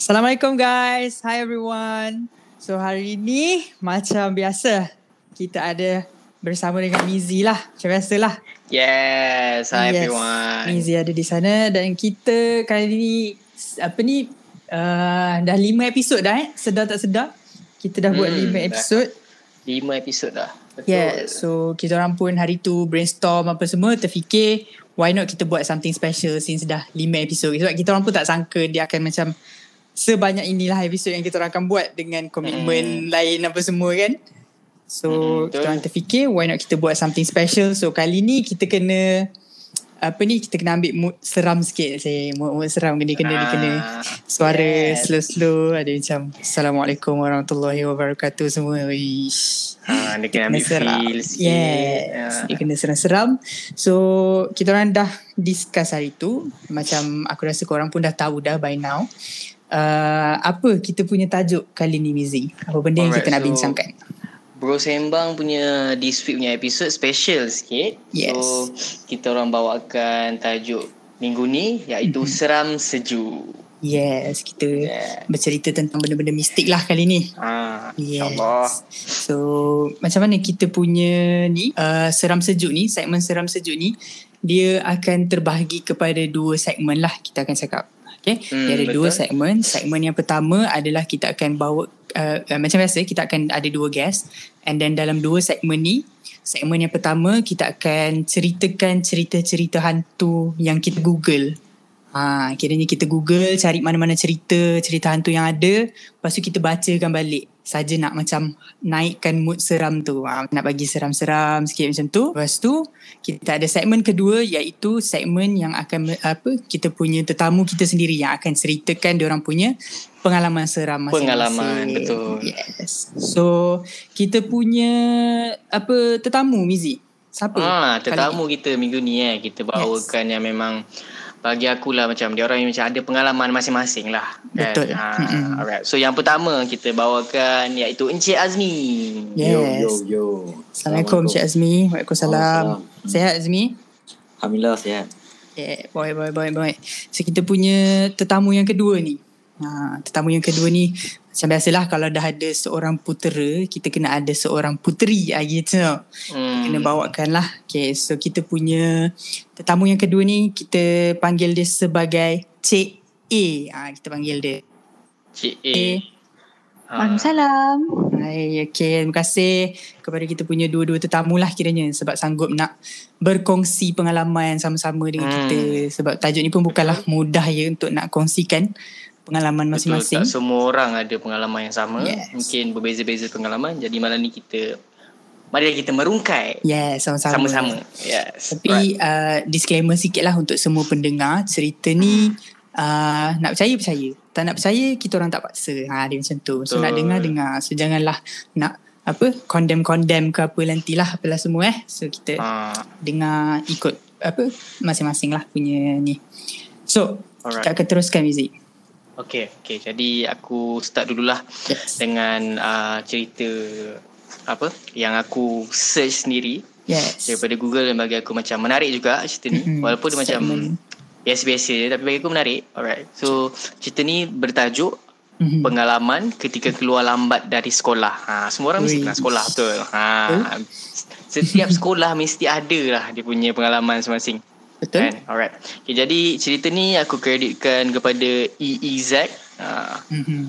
Assalamualaikum guys. Hi everyone. So hari ni macam biasa kita ada bersama dengan Mizi lah. Macam biasa lah. Yes, hi yes. everyone. Mizi ada di sana dan kita kali ni apa ni uh, dah lima episod dah eh. Sedar tak sedar. Kita dah hmm, buat lima episod. Lima episod dah. Betul. Yeah, so kita orang pun hari tu brainstorm apa semua terfikir why not kita buat something special since dah lima episod. Sebab kita orang pun tak sangka dia akan macam sebanyak inilah episod yang kita orang akan buat dengan komitmen hmm. lain apa semua kan. So hmm, kita orang terfikir why not kita buat something special. So kali ni kita kena apa ni kita kena ambil mood seram sikit saya mood, mood seram kena kena ah, kena suara yes. slow slow ada macam assalamualaikum warahmatullahi wabarakatuh semua wish ha dia kena ambil seram. feel sikit yes dia kena seram-seram so kita orang dah discuss hari tu macam aku rasa korang pun dah tahu dah by now uh, apa kita punya tajuk kali ni Mizi apa benda Alright, yang kita so, nak bincangkan Bro Sembang punya this week punya episode special sikit. Yes. So kita orang bawakan tajuk minggu ni iaitu mm-hmm. Seram Sejuk. Yes, kita yeah. bercerita tentang benda-benda mistik lah kali ni. Ah, yes. InsyaAllah. So, macam mana kita punya ni, uh, Seram Sejuk ni, segmen Seram Sejuk ni, dia akan terbahagi kepada dua segmen lah kita akan cakap. Okay, hmm, dia ada betul. dua segmen. Segmen yang pertama adalah kita akan bawa uh, uh, macam biasa kita akan ada dua guest and then dalam dua segmen ni segmen yang pertama kita akan ceritakan cerita-cerita hantu yang kita google Ha, kiranya kita google cari mana-mana cerita cerita hantu yang ada lepas tu kita bacakan balik saja nak macam naikkan mood seram tu. Ha, nak bagi seram-seram sikit macam tu. Lepas tu kita ada segmen kedua iaitu segmen yang akan apa kita punya tetamu kita sendiri yang akan ceritakan dia orang punya pengalaman seram masing-masing. Pengalaman betul. Yes. So kita punya apa tetamu Mizi? Siapa? Ha, tetamu kita minggu ni eh. Kita bawakan yes. yang memang bagi aku lah macam dia orang yang macam ada pengalaman masing-masing lah. Kan? Betul. Ha, alright. So yang pertama kita bawakan iaitu Encik Azmi. Yes. Yo, yo, yo. Assalamualaikum Encik Azmi. Waalaikumsalam. Sehat Azmi? Alhamdulillah sehat. Yeah, boy, boy, boy, boy. So kita punya tetamu yang kedua ni. Ha, tetamu yang kedua ni macam biasalah kalau dah ada seorang putera kita kena ada seorang puteri ah gitu. Hmm. Kena bawakan lah. Okay so kita punya tetamu yang kedua ni kita panggil dia sebagai Cik A. Ah ha, kita panggil dia. Cik A. A. Waalaikumsalam. Hai, okay. Terima kasih kepada kita punya dua-dua tetamu lah kiranya sebab sanggup nak berkongsi pengalaman sama-sama dengan hmm. kita. Sebab tajuk ni pun bukanlah mudah ya untuk nak kongsikan pengalaman masing-masing. Betul, tak semua orang ada pengalaman yang sama. Yes. Mungkin berbeza-beza pengalaman. Jadi malam ni kita, mari kita merungkai. Yes, sama-sama. Sama-sama. Yes. Tapi right. uh, disclaimer sikit lah untuk semua pendengar. Cerita ni uh, nak percaya, percaya. Tak nak percaya, kita orang tak paksa. Ha, dia macam tu. So Betul. nak dengar, dengar. So janganlah nak apa condemn-condemn ke apa nantilah apalah semua eh. So kita ha. dengar ikut apa masing-masing lah punya ni. So, Alright. kita akan teruskan muzik. Okay, okay. Jadi aku start dululah yes. dengan uh, cerita apa yang aku search sendiri yes. daripada Google dan bagi aku macam menarik juga cerita ni. Mm-hmm. Walaupun dia macam biasa-biasa tapi bagi aku menarik. Alright. So cerita ni bertajuk mm-hmm. pengalaman ketika keluar lambat dari sekolah. Ha, semua orang Ui. mesti pernah sekolah betul. Ha, setiap sekolah mesti ada lah dia punya pengalaman masing-masing. Betul. Kan? Alright. Okay, jadi cerita ni aku kreditkan kepada EEZ. Uh. Mm-hmm.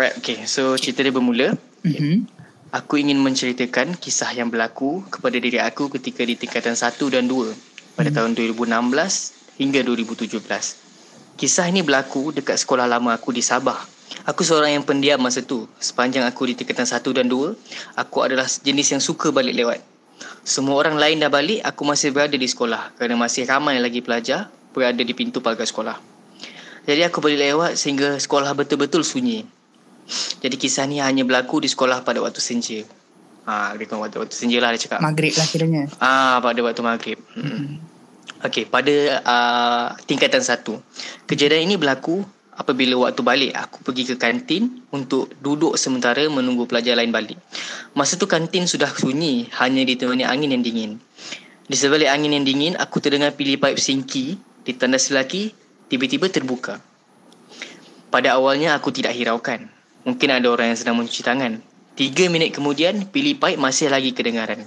Alright, okay. So cerita dia bermula. Mm-hmm. Aku ingin menceritakan kisah yang berlaku kepada diri aku ketika di tingkatan 1 dan 2 pada mm-hmm. tahun 2016 hingga 2017. Kisah ini berlaku dekat sekolah lama aku di Sabah. Aku seorang yang pendiam masa tu. Sepanjang aku di tingkatan 1 dan 2, aku adalah jenis yang suka balik lewat. Semua orang lain dah balik, aku masih berada di sekolah kerana masih ramai lagi pelajar berada di pintu pagar sekolah. Jadi aku balik lewat sehingga sekolah betul-betul sunyi. Jadi kisah ni hanya berlaku di sekolah pada waktu senja. Ha, dia waktu, waktu senja lah dia cakap. Maghrib lah kiranya. Ah, pada waktu maghrib. Hmm. hmm. Okey, pada uh, tingkatan satu. Kejadian ini berlaku apabila waktu balik aku pergi ke kantin untuk duduk sementara menunggu pelajar lain balik. Masa tu kantin sudah sunyi hanya ditemani angin yang dingin. Di sebalik angin yang dingin aku terdengar pilih pipe sinki di tandas lelaki tiba-tiba terbuka. Pada awalnya aku tidak hiraukan. Mungkin ada orang yang sedang mencuci tangan. Tiga minit kemudian, pilih paip masih lagi kedengaran.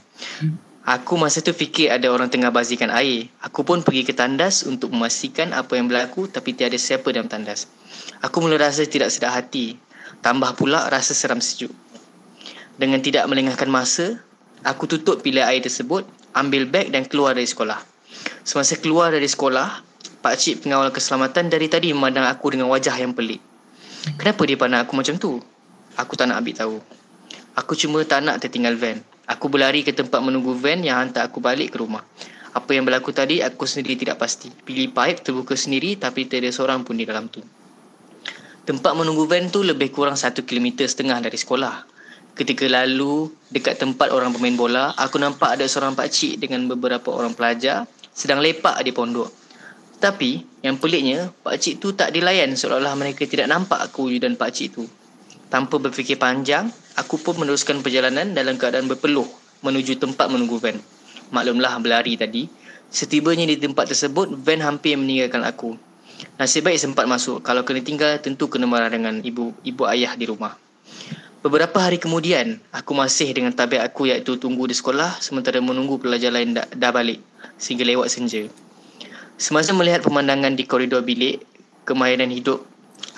Aku masa tu fikir ada orang tengah bazikan air. Aku pun pergi ke tandas untuk memastikan apa yang berlaku tapi tiada siapa dalam tandas. Aku mula rasa tidak sedap hati. Tambah pula rasa seram sejuk. Dengan tidak melengahkan masa, aku tutup pilihan air tersebut, ambil beg dan keluar dari sekolah. Semasa keluar dari sekolah, Pak Cik pengawal keselamatan dari tadi memandang aku dengan wajah yang pelik. Kenapa dia pandang aku macam tu? Aku tak nak ambil tahu. Aku cuma tak nak tertinggal van. Aku berlari ke tempat menunggu van yang hantar aku balik ke rumah. Apa yang berlaku tadi, aku sendiri tidak pasti. Pilih pipe terbuka sendiri tapi tidak ada seorang pun di dalam tu. Tempat menunggu van tu lebih kurang satu kilometer setengah dari sekolah. Ketika lalu dekat tempat orang bermain bola, aku nampak ada seorang pakcik dengan beberapa orang pelajar sedang lepak di pondok. Tapi yang peliknya, pakcik tu tak dilayan seolah-olah mereka tidak nampak aku dan pakcik tu. Tanpa berfikir panjang, aku pun meneruskan perjalanan dalam keadaan berpeluh menuju tempat menunggu van. Maklumlah berlari tadi. Setibanya di tempat tersebut, van hampir meninggalkan aku. Nasib baik sempat masuk. Kalau kena tinggal, tentu kena marah dengan ibu ibu ayah di rumah. Beberapa hari kemudian, aku masih dengan tabiat aku iaitu tunggu di sekolah sementara menunggu pelajar lain dah, dah balik sehingga lewat senja. Semasa melihat pemandangan di koridor bilik, kemahiran hidup,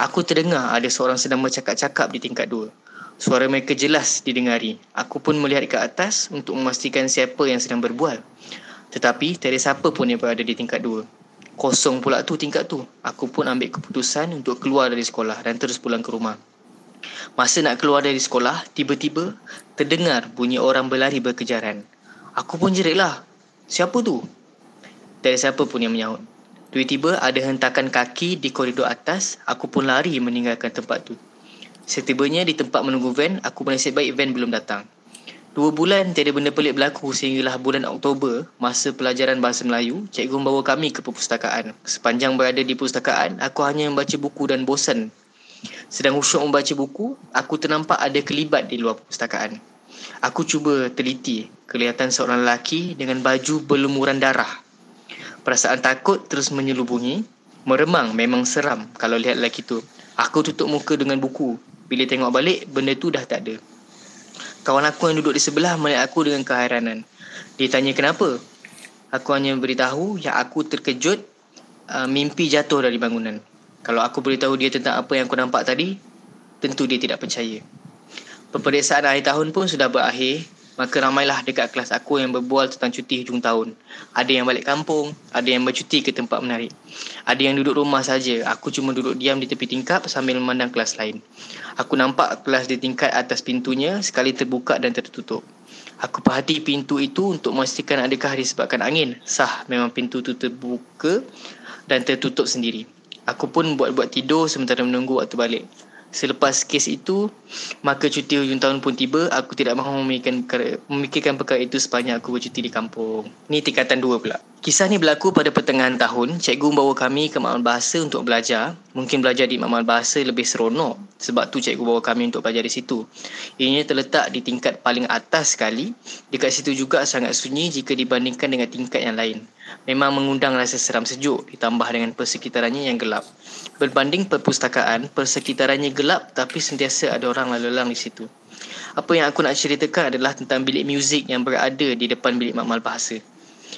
aku terdengar ada seorang sedang bercakap-cakap di tingkat dua. Suara mereka jelas didengari. Aku pun melihat ke atas untuk memastikan siapa yang sedang berbual. Tetapi tiada siapa pun yang berada di tingkat dua. Kosong pula tu tingkat tu. Aku pun ambil keputusan untuk keluar dari sekolah dan terus pulang ke rumah. Masa nak keluar dari sekolah, tiba-tiba terdengar bunyi orang berlari berkejaran. Aku pun jeritlah. Siapa tu? Tiada siapa pun yang menyahut. Tiba-tiba ada hentakan kaki di koridor atas. Aku pun lari meninggalkan tempat tu. Setibanya di tempat menunggu van, aku bernasib baik van belum datang. Dua bulan tiada benda pelik berlaku sehinggalah bulan Oktober, masa pelajaran Bahasa Melayu, cikgu membawa kami ke perpustakaan. Sepanjang berada di perpustakaan, aku hanya membaca buku dan bosan. Sedang usyuk membaca buku, aku ternampak ada kelibat di luar perpustakaan. Aku cuba teliti, kelihatan seorang lelaki dengan baju berlumuran darah. Perasaan takut terus menyelubungi, meremang memang seram kalau lihat lelaki tu. Aku tutup muka dengan buku bila tengok balik, benda tu dah tak ada. Kawan aku yang duduk di sebelah melihat aku dengan keheranan. Dia tanya kenapa? Aku hanya beritahu yang aku terkejut uh, mimpi jatuh dari bangunan. Kalau aku beritahu dia tentang apa yang aku nampak tadi, tentu dia tidak percaya. Peperiksaan akhir tahun pun sudah berakhir Maka ramailah dekat kelas aku yang berbual tentang cuti hujung tahun. Ada yang balik kampung, ada yang bercuti ke tempat menarik. Ada yang duduk rumah saja. Aku cuma duduk diam di tepi tingkap sambil memandang kelas lain. Aku nampak kelas di tingkat atas pintunya sekali terbuka dan tertutup. Aku perhati pintu itu untuk memastikan adakah disebabkan angin. Sah, memang pintu itu terbuka dan tertutup sendiri. Aku pun buat-buat tidur sementara menunggu waktu balik. Selepas kes itu, maka cuti hujung tahun pun tiba. Aku tidak mahu memikirkan perkara, memikirkan perkara itu sepanjang aku bercuti di kampung. Ni tingkatan dua pula. Kisah ni berlaku pada pertengahan tahun. Cikgu membawa kami ke makmal bahasa untuk belajar. Mungkin belajar di makmal bahasa lebih seronok. Sebab tu cikgu bawa kami untuk belajar di situ. Ianya terletak di tingkat paling atas sekali. Dekat situ juga sangat sunyi jika dibandingkan dengan tingkat yang lain. Memang mengundang rasa seram sejuk ditambah dengan persekitarannya yang gelap. Berbanding perpustakaan, persekitarannya gelap tapi sentiasa ada orang lalu lalang di situ. Apa yang aku nak ceritakan adalah tentang bilik muzik yang berada di depan bilik makmal bahasa.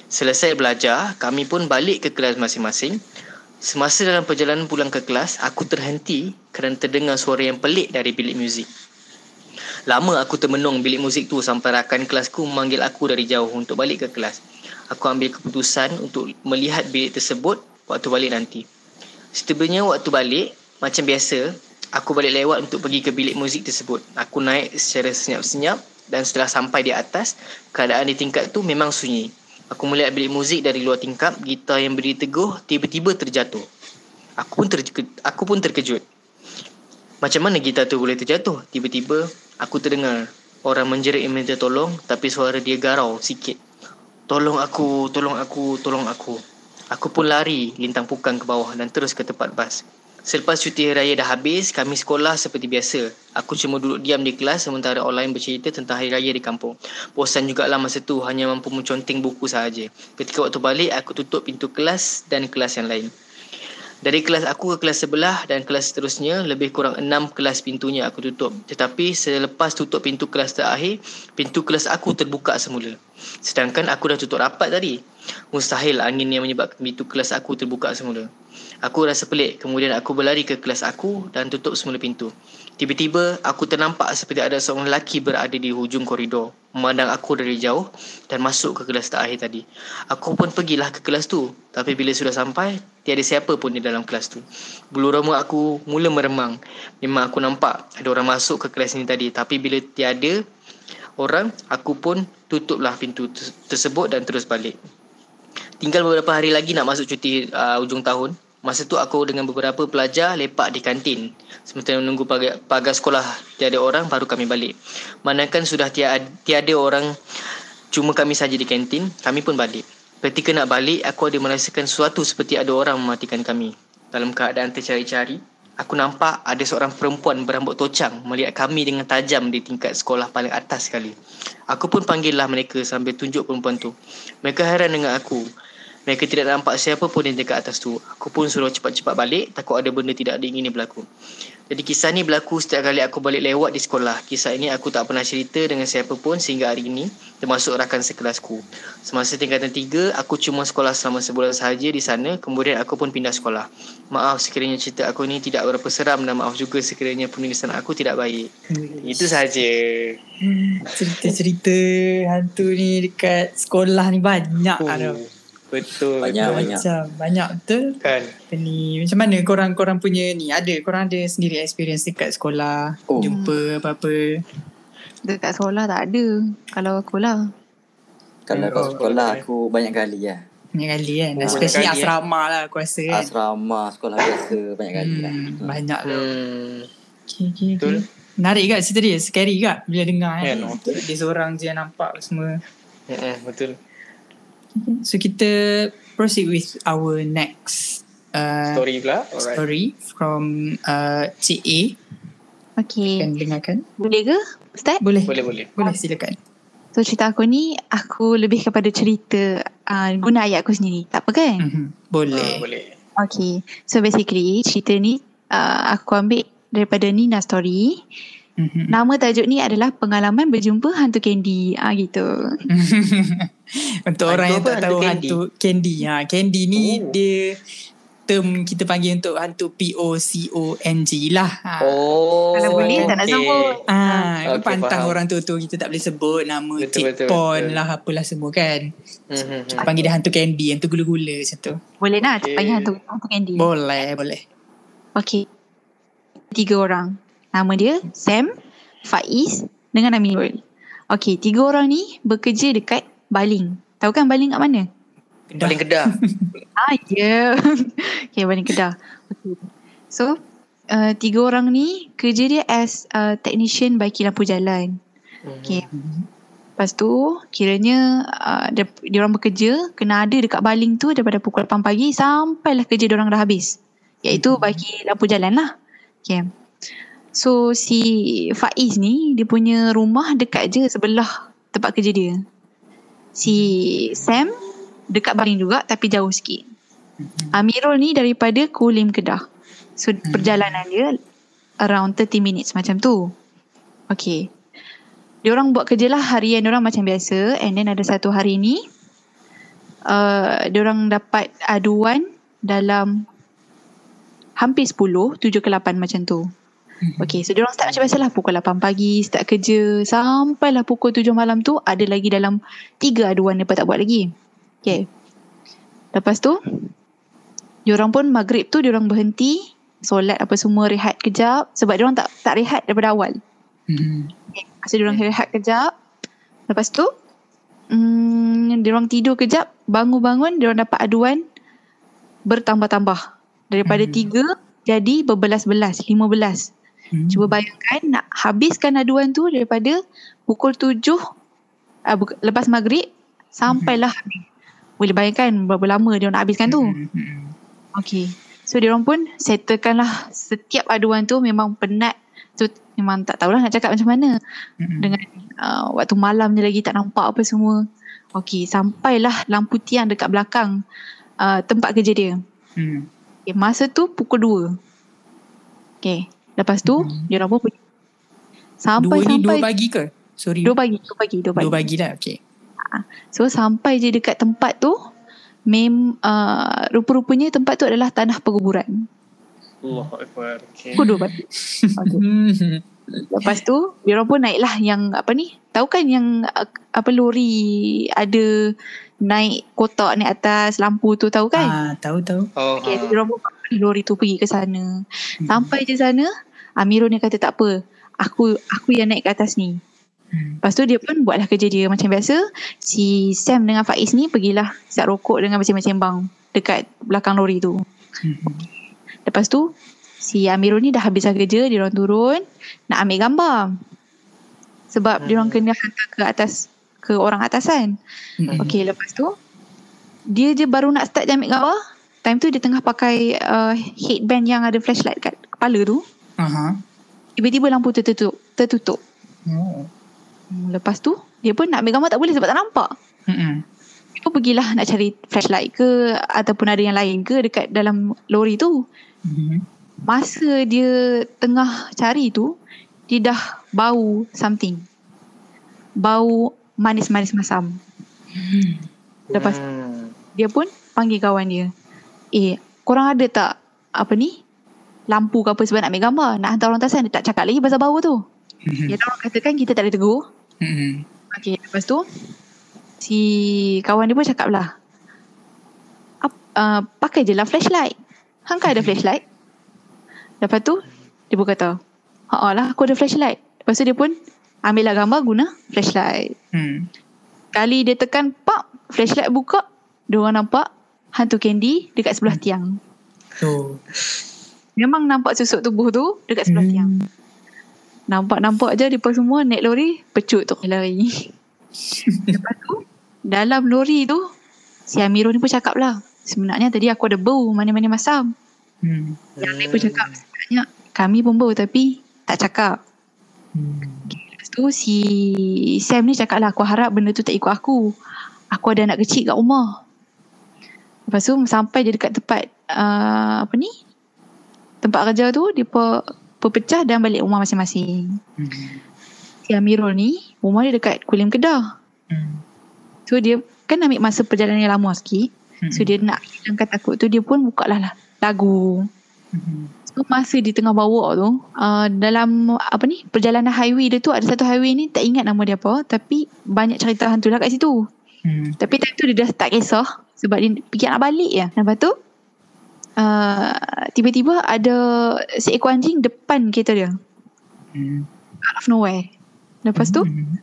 Selesai belajar, kami pun balik ke kelas masing-masing. Semasa dalam perjalanan pulang ke kelas, aku terhenti kerana terdengar suara yang pelik dari bilik muzik. Lama aku termenung bilik muzik tu sampai rakan kelasku memanggil aku dari jauh untuk balik ke kelas. Aku ambil keputusan untuk melihat bilik tersebut waktu balik nanti. Setibanya waktu balik, macam biasa, aku balik lewat untuk pergi ke bilik muzik tersebut. Aku naik secara senyap-senyap dan setelah sampai di atas, keadaan di tingkat tu memang sunyi. Aku melihat bilik muzik dari luar tingkap, gitar yang berdiri teguh tiba-tiba terjatuh. Aku pun, terke- aku pun terkejut. Macam mana gitar tu boleh terjatuh? Tiba-tiba aku terdengar orang menjerit yang minta tolong tapi suara dia garau sikit. Tolong aku, tolong aku, tolong aku. Aku pun lari lintang pukang ke bawah dan terus ke tempat bas. Selepas cuti raya dah habis, kami sekolah seperti biasa. Aku cuma duduk diam di kelas sementara lain bercerita tentang hari raya di kampung. Bosan jugalah masa tu hanya mampu menconting buku sahaja. Ketika waktu balik, aku tutup pintu kelas dan kelas yang lain. Dari kelas aku ke kelas sebelah dan kelas seterusnya lebih kurang enam kelas pintunya aku tutup. Tetapi selepas tutup pintu kelas terakhir, pintu kelas aku terbuka semula. Sedangkan aku dah tutup rapat tadi. Mustahil angin yang menyebabkan pintu kelas aku terbuka semula. Aku rasa pelik. Kemudian aku berlari ke kelas aku dan tutup semula pintu. Tiba-tiba aku ternampak seperti ada seorang lelaki berada di hujung koridor. Memandang aku dari jauh dan masuk ke kelas terakhir tadi. Aku pun pergilah ke kelas tu. Tapi bila sudah sampai, tiada siapa pun di dalam kelas tu. Bulu rambut aku mula meremang. Memang aku nampak ada orang masuk ke kelas ini tadi. Tapi bila tiada orang, aku pun tutuplah pintu tersebut dan terus balik. Tinggal beberapa hari lagi nak masuk cuti uh, ujung tahun. Masa tu aku dengan beberapa pelajar lepak di kantin. Sementara menunggu pagar, pagar sekolah tiada orang baru kami balik. Manakan sudah tiada, tiada orang cuma kami saja di kantin, kami pun balik. Ketika nak balik, aku ada merasakan sesuatu seperti ada orang mematikan kami. Dalam keadaan tercari-cari, aku nampak ada seorang perempuan berambut tocang melihat kami dengan tajam di tingkat sekolah paling atas sekali. Aku pun panggillah mereka sambil tunjuk perempuan tu. Mereka heran dengan aku. Mereka tidak nampak siapa pun yang dekat atas tu. Aku pun suruh cepat-cepat balik takut ada benda tidak diingini berlaku. Jadi kisah ni berlaku setiap kali aku balik lewat di sekolah. Kisah ini aku tak pernah cerita dengan siapa pun sehingga hari ini termasuk rakan sekelasku. Semasa tingkatan tiga, aku cuma sekolah selama sebulan sahaja di sana kemudian aku pun pindah sekolah. Maaf sekiranya cerita aku ni tidak berapa seram dan maaf juga sekiranya penulisan aku tidak baik. Itu sahaja. Cerita-cerita hantu ni dekat sekolah ni banyak oh. ada. Betul banyak betul. banyak. Macam banyak betul. Kan? Ni macam mana korang korang punya ni? Ada korang ada sendiri experience dekat sekolah? Oh. jumpa apa-apa? Dekat sekolah tak ada. Kalau aku lah kalau Oh, kat sekolah okay. aku banyak kali lah banyak kali kan Oh, especially banyak kali, eh. asrama lah aku rasa kan asrama sekolah biasa banyak kali lah hmm, banyak lah. Hmm. okay, okay, Betul. okay. Menarik kat cerita dia. Scary kat Bila dengar Ya, kan no. Dia seorang je yang nampak semua. Mm-mm, betul So kita Proceed with our next uh, story pula alright. story From uh, Cik A. Okay. Kan dengarkan. Boleh ke Ustaz? Boleh. Boleh boleh. Boleh silakan. So cerita aku ni Aku lebih kepada cerita uh, Guna ayat aku sendiri. Tak apa kan? mm-hmm. Boleh. Ah, boleh. Okay. So basically Cerita ni uh, Aku ambil Daripada Nina Story mm-hmm. Nama tajuk ni adalah Pengalaman berjumpa hantu candy ah gitu. Untuk Hantu orang yang tak Hantu tahu candy? hantu candy. Ha, candy ni Oh. dia term kita panggil untuk hantu P-O-C-O-N-G lah. Ha. oh Kalau boleh tak nak okay. sebut. Ah, Okay, pantang faham. orang tu tu kita tak boleh sebut nama Betul, Cik betul, Pon betul. lah apalah semua kan. Mhm, Kita panggil dia hantu candy, hantu gula-gula macam tu. Boleh nak Okay. panggil hantu hantu candy. Boleh, boleh. Okay. Tiga orang. Nama dia Sam, Faiz dengan Amirul. Okay, tiga orang ni bekerja dekat Baling. Tahu kan Baling kat mana? paling kedah Ah, ya. Yeah. okay, Baling Kedah. Okay. So, uh, tiga orang ni kerja dia as uh, technician baiki lampu jalan. Okay. Lepas tu, kiranya uh, dia, dia orang bekerja, kena ada dekat baling tu daripada pukul 8 pagi sampailah kerja dia orang dah habis. Iaitu bagi lampu jalan lah. Okay. So, si Faiz ni, dia punya rumah dekat je sebelah tempat kerja dia. Si Sam, dekat baling juga tapi jauh sikit. Amirul ni daripada Kulim Kedah. So, perjalanan dia around 30 minutes macam tu. Okay. Diorang buat kerja lah harian diorang macam biasa and then ada satu hari ni uh, diorang dapat aduan dalam hampir 10, 7 ke 8 macam tu. Okay, so diorang start macam biasalah pukul 8 pagi, start kerja sampailah pukul 7 malam tu ada lagi dalam 3 aduan mereka tak buat lagi. Okay. Lepas tu, diorang pun maghrib tu diorang berhenti, solat apa semua, rehat kejap sebab diorang tak tak rehat daripada awal. Mhm. Masa diorang rehat kejap Lepas tu hmm, Diorang tidur kejap Bangun-bangun Diorang dapat aduan Bertambah-tambah Daripada Hmm. tiga Jadi berbelas-belas Lima belas Mhm. Cuba bayangkan Nak habiskan aduan tu Daripada Pukul tujuh uh, Lepas maghrib Sampailah habis Boleh bayangkan Berapa lama dia nak habiskan tu Mhm. Mhm. Okay. So diorang pun settlekanlah setiap aduan tu memang penat. So memang tak tahulah nak cakap macam mana. Mhm. Dengan uh, waktu malam ni lagi tak nampak apa semua. Okay. Sampailah lampu tiang dekat belakang uh, tempat kerja dia. Mhm. Okay, masa tu pukul 2. Okay. Lepas tu, Mhm. dia orang pun pergi. Dua Sampai ni dua sampai pagi ke? Sorry. dua pagi, dua pagi, dua pagi. Dua pagi lah. Okay. So sampai je dekat tempat tu, mem uh, rupa-rupanya tempat tu adalah tanah perkuburan. Allah Akbar. Okay. Dua pagi. Okay. Lepas tu, dia orang pun naiklah yang apa ni? Tahu kan yang uh, apa lori ada naik kotak naik atas lampu tu tahu kan? ah, tahu tahu. Oh, Okay, ha. dia orang pun lori tu pergi ke sana. Sampai je sana, Amirul ni kata tak apa. Aku aku yang naik ke atas ni. Hmm. Lepas tu dia pun buatlah kerja dia macam biasa. Si Sam dengan Faiz ni pergilah isap rokok dengan sembang-sembang dekat belakang lori tu. Hmm. Lepas tu si Amirul ni dah habis kerja, dia orang turun nak ambil gambar. Sebab dia orang kena hantar ke atas ke orang atas. Hmm. Okay lepas tu dia je baru nak start je ambil gambar. Time tu dia tengah pakai uh, headband yang ada flashlight kat kepala tu. Aha. Tiba-tiba lampu tertutup. Tertutup. Oh. Hmm, Lepas tu dia pun nak ambil gambar tak boleh sebab tak nampak. Hmm. Dia pun pergilah nak cari flashlight ke ataupun ada yang lain ke dekat dalam lori tu. Hmm. Masa dia tengah cari tu, dia dah bau something. Bau manis-manis masam. Lepas Hmm. dia pun panggil kawan dia. Eh, korang ada tak apa ni? Lampu ke apa sebab nak ambil gambar. Nak hantar orang tasan. Dia tak cakap lagi pasal bau tu. Hmm. Dia orang katakan kita tak boleh tegur. Hmm. Okay, lepas tu si kawan dia pun cakap lah. Uh, pakai je lah flashlight. Hang kan ada flashlight? Lepas tu dia pun kata, Ha lah aku ada flashlight. Lepas tu dia pun ambil lah gambar guna flashlight. Hmm. Kali dia tekan pak, flashlight buka, dia orang nampak hantu candy dekat sebelah tiang. So. Memang nampak susuk tubuh tu dekat sebelah tiang. Hmm. Nampak-nampak je Mereka semua naik lori Pecut tu Lari Lepas tu Dalam lori tu Si Amirul ni pun cakap lah Sebenarnya tadi aku ada bau Mana-mana masam Hmm. Yang lain pun cakap Sebenarnya Kami pun bau tapi Tak cakap Hmm. Lepas tu si Sam ni cakap lah Aku harap benda tu tak ikut aku Aku ada anak kecil kat rumah Lepas tu sampai je dekat tempat uh, Apa ni Tempat kerja tu Dia per, perpecah dan balik rumah masing-masing Hmm. Si Amirul ni Rumah dia dekat Kulim Kedah Hmm. So dia Kan ambil masa perjalanan yang lama sikit Hmm. So dia nak hilangkan takut tu Dia pun buka lah lagu Hmm. So masa di tengah bawa tu uh, Dalam apa ni Perjalanan highway dia tu Ada satu highway ni Tak ingat nama dia apa Tapi banyak cerita hantu lah kat situ Hmm. Tapi time tu dia dah tak kisah Sebab dia fikir nak balik je Lepas tu uh, Tiba-tiba ada Seekor anjing depan kereta dia. Hmm. Out of nowhere. Lepas tu Hmm.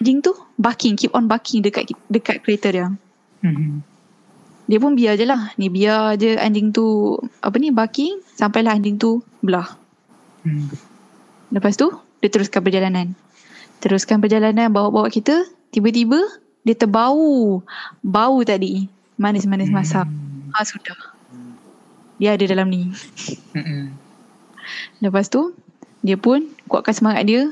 Anjing tu barking Keep on barking dekat dekat kereta dia. Hmm. Dia pun biar je lah. Ni biar je anjing tu Apa ni barking Sampailah anjing tu belah. Hmm. Lepas tu Dia teruskan perjalanan. Teruskan perjalanan Bawa-bawa kita Tiba-tiba Dia terbau. Bau tadi. Manis-manis masam Ah sudah Dia ada dalam ni. Lepas tu Dia pun Kuatkan semangat dia.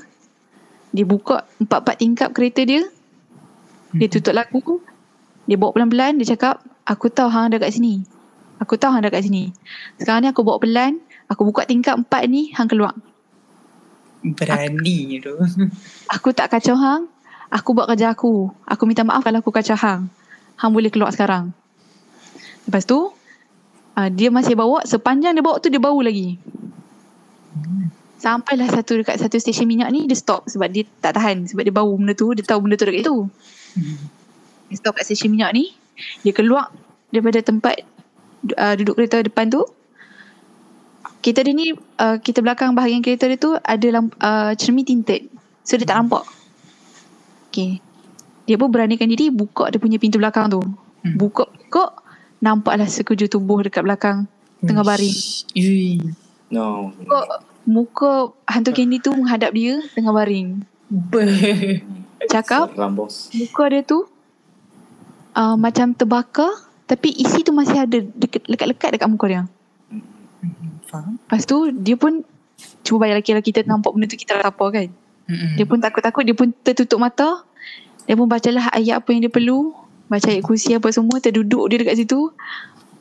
Dia buka Empat-empat tingkap kereta dia. Dia tutup lagu Dia bawa pelan-pelan. Dia cakap Aku tahu hang ada kat sini. Aku tahu hang ada kat sini. Sekarang ni aku bawa pelan. Aku buka tingkap empat ni Hang keluar. Berani tu. Aku tak kacau hang. Aku buat kerja aku. Aku minta maaf kalau aku kacau hang. Hang boleh keluar sekarang. Lepas tu uh, Dia masih bawa Sepanjang dia bawa tu Dia bau lagi. Sampailah satu dekat satu stesen minyak ni Dia stop sebab dia tak tahan Sebab dia bau benda tu Dia tahu benda tu dekat itu Hmm. Dia stop kat stesen minyak ni Dia keluar Daripada tempat uh, Duduk kereta depan tu. Kereta dia ni uh, Kereta belakang bahagian kereta dia tu Ada lamp, uh, cermin tinted. So dia tak nampak. Okay Dia pun beranikan diri Buka dia punya pintu belakang tu. Hmm. Buka-buka Nampaklah sekujur tubuh dekat belakang Tengah baring Ui. No. Muka, muka hantu candy tu menghadap dia Tengah baring. Cakap. Muka dia tu uh, Macam terbakar Tapi isi tu masih ada dekat, Lekat-lekat dekat muka dia Faham? Lepas tu Dia pun Cuba bayangkan kira kita nampak benda tu Kita tak apa kan Hmm. Dia pun takut-takut Dia pun tertutup mata Dia pun bacalah ayat apa yang dia perlu Baca ayat kursi apa semua Terduduk dia dekat situ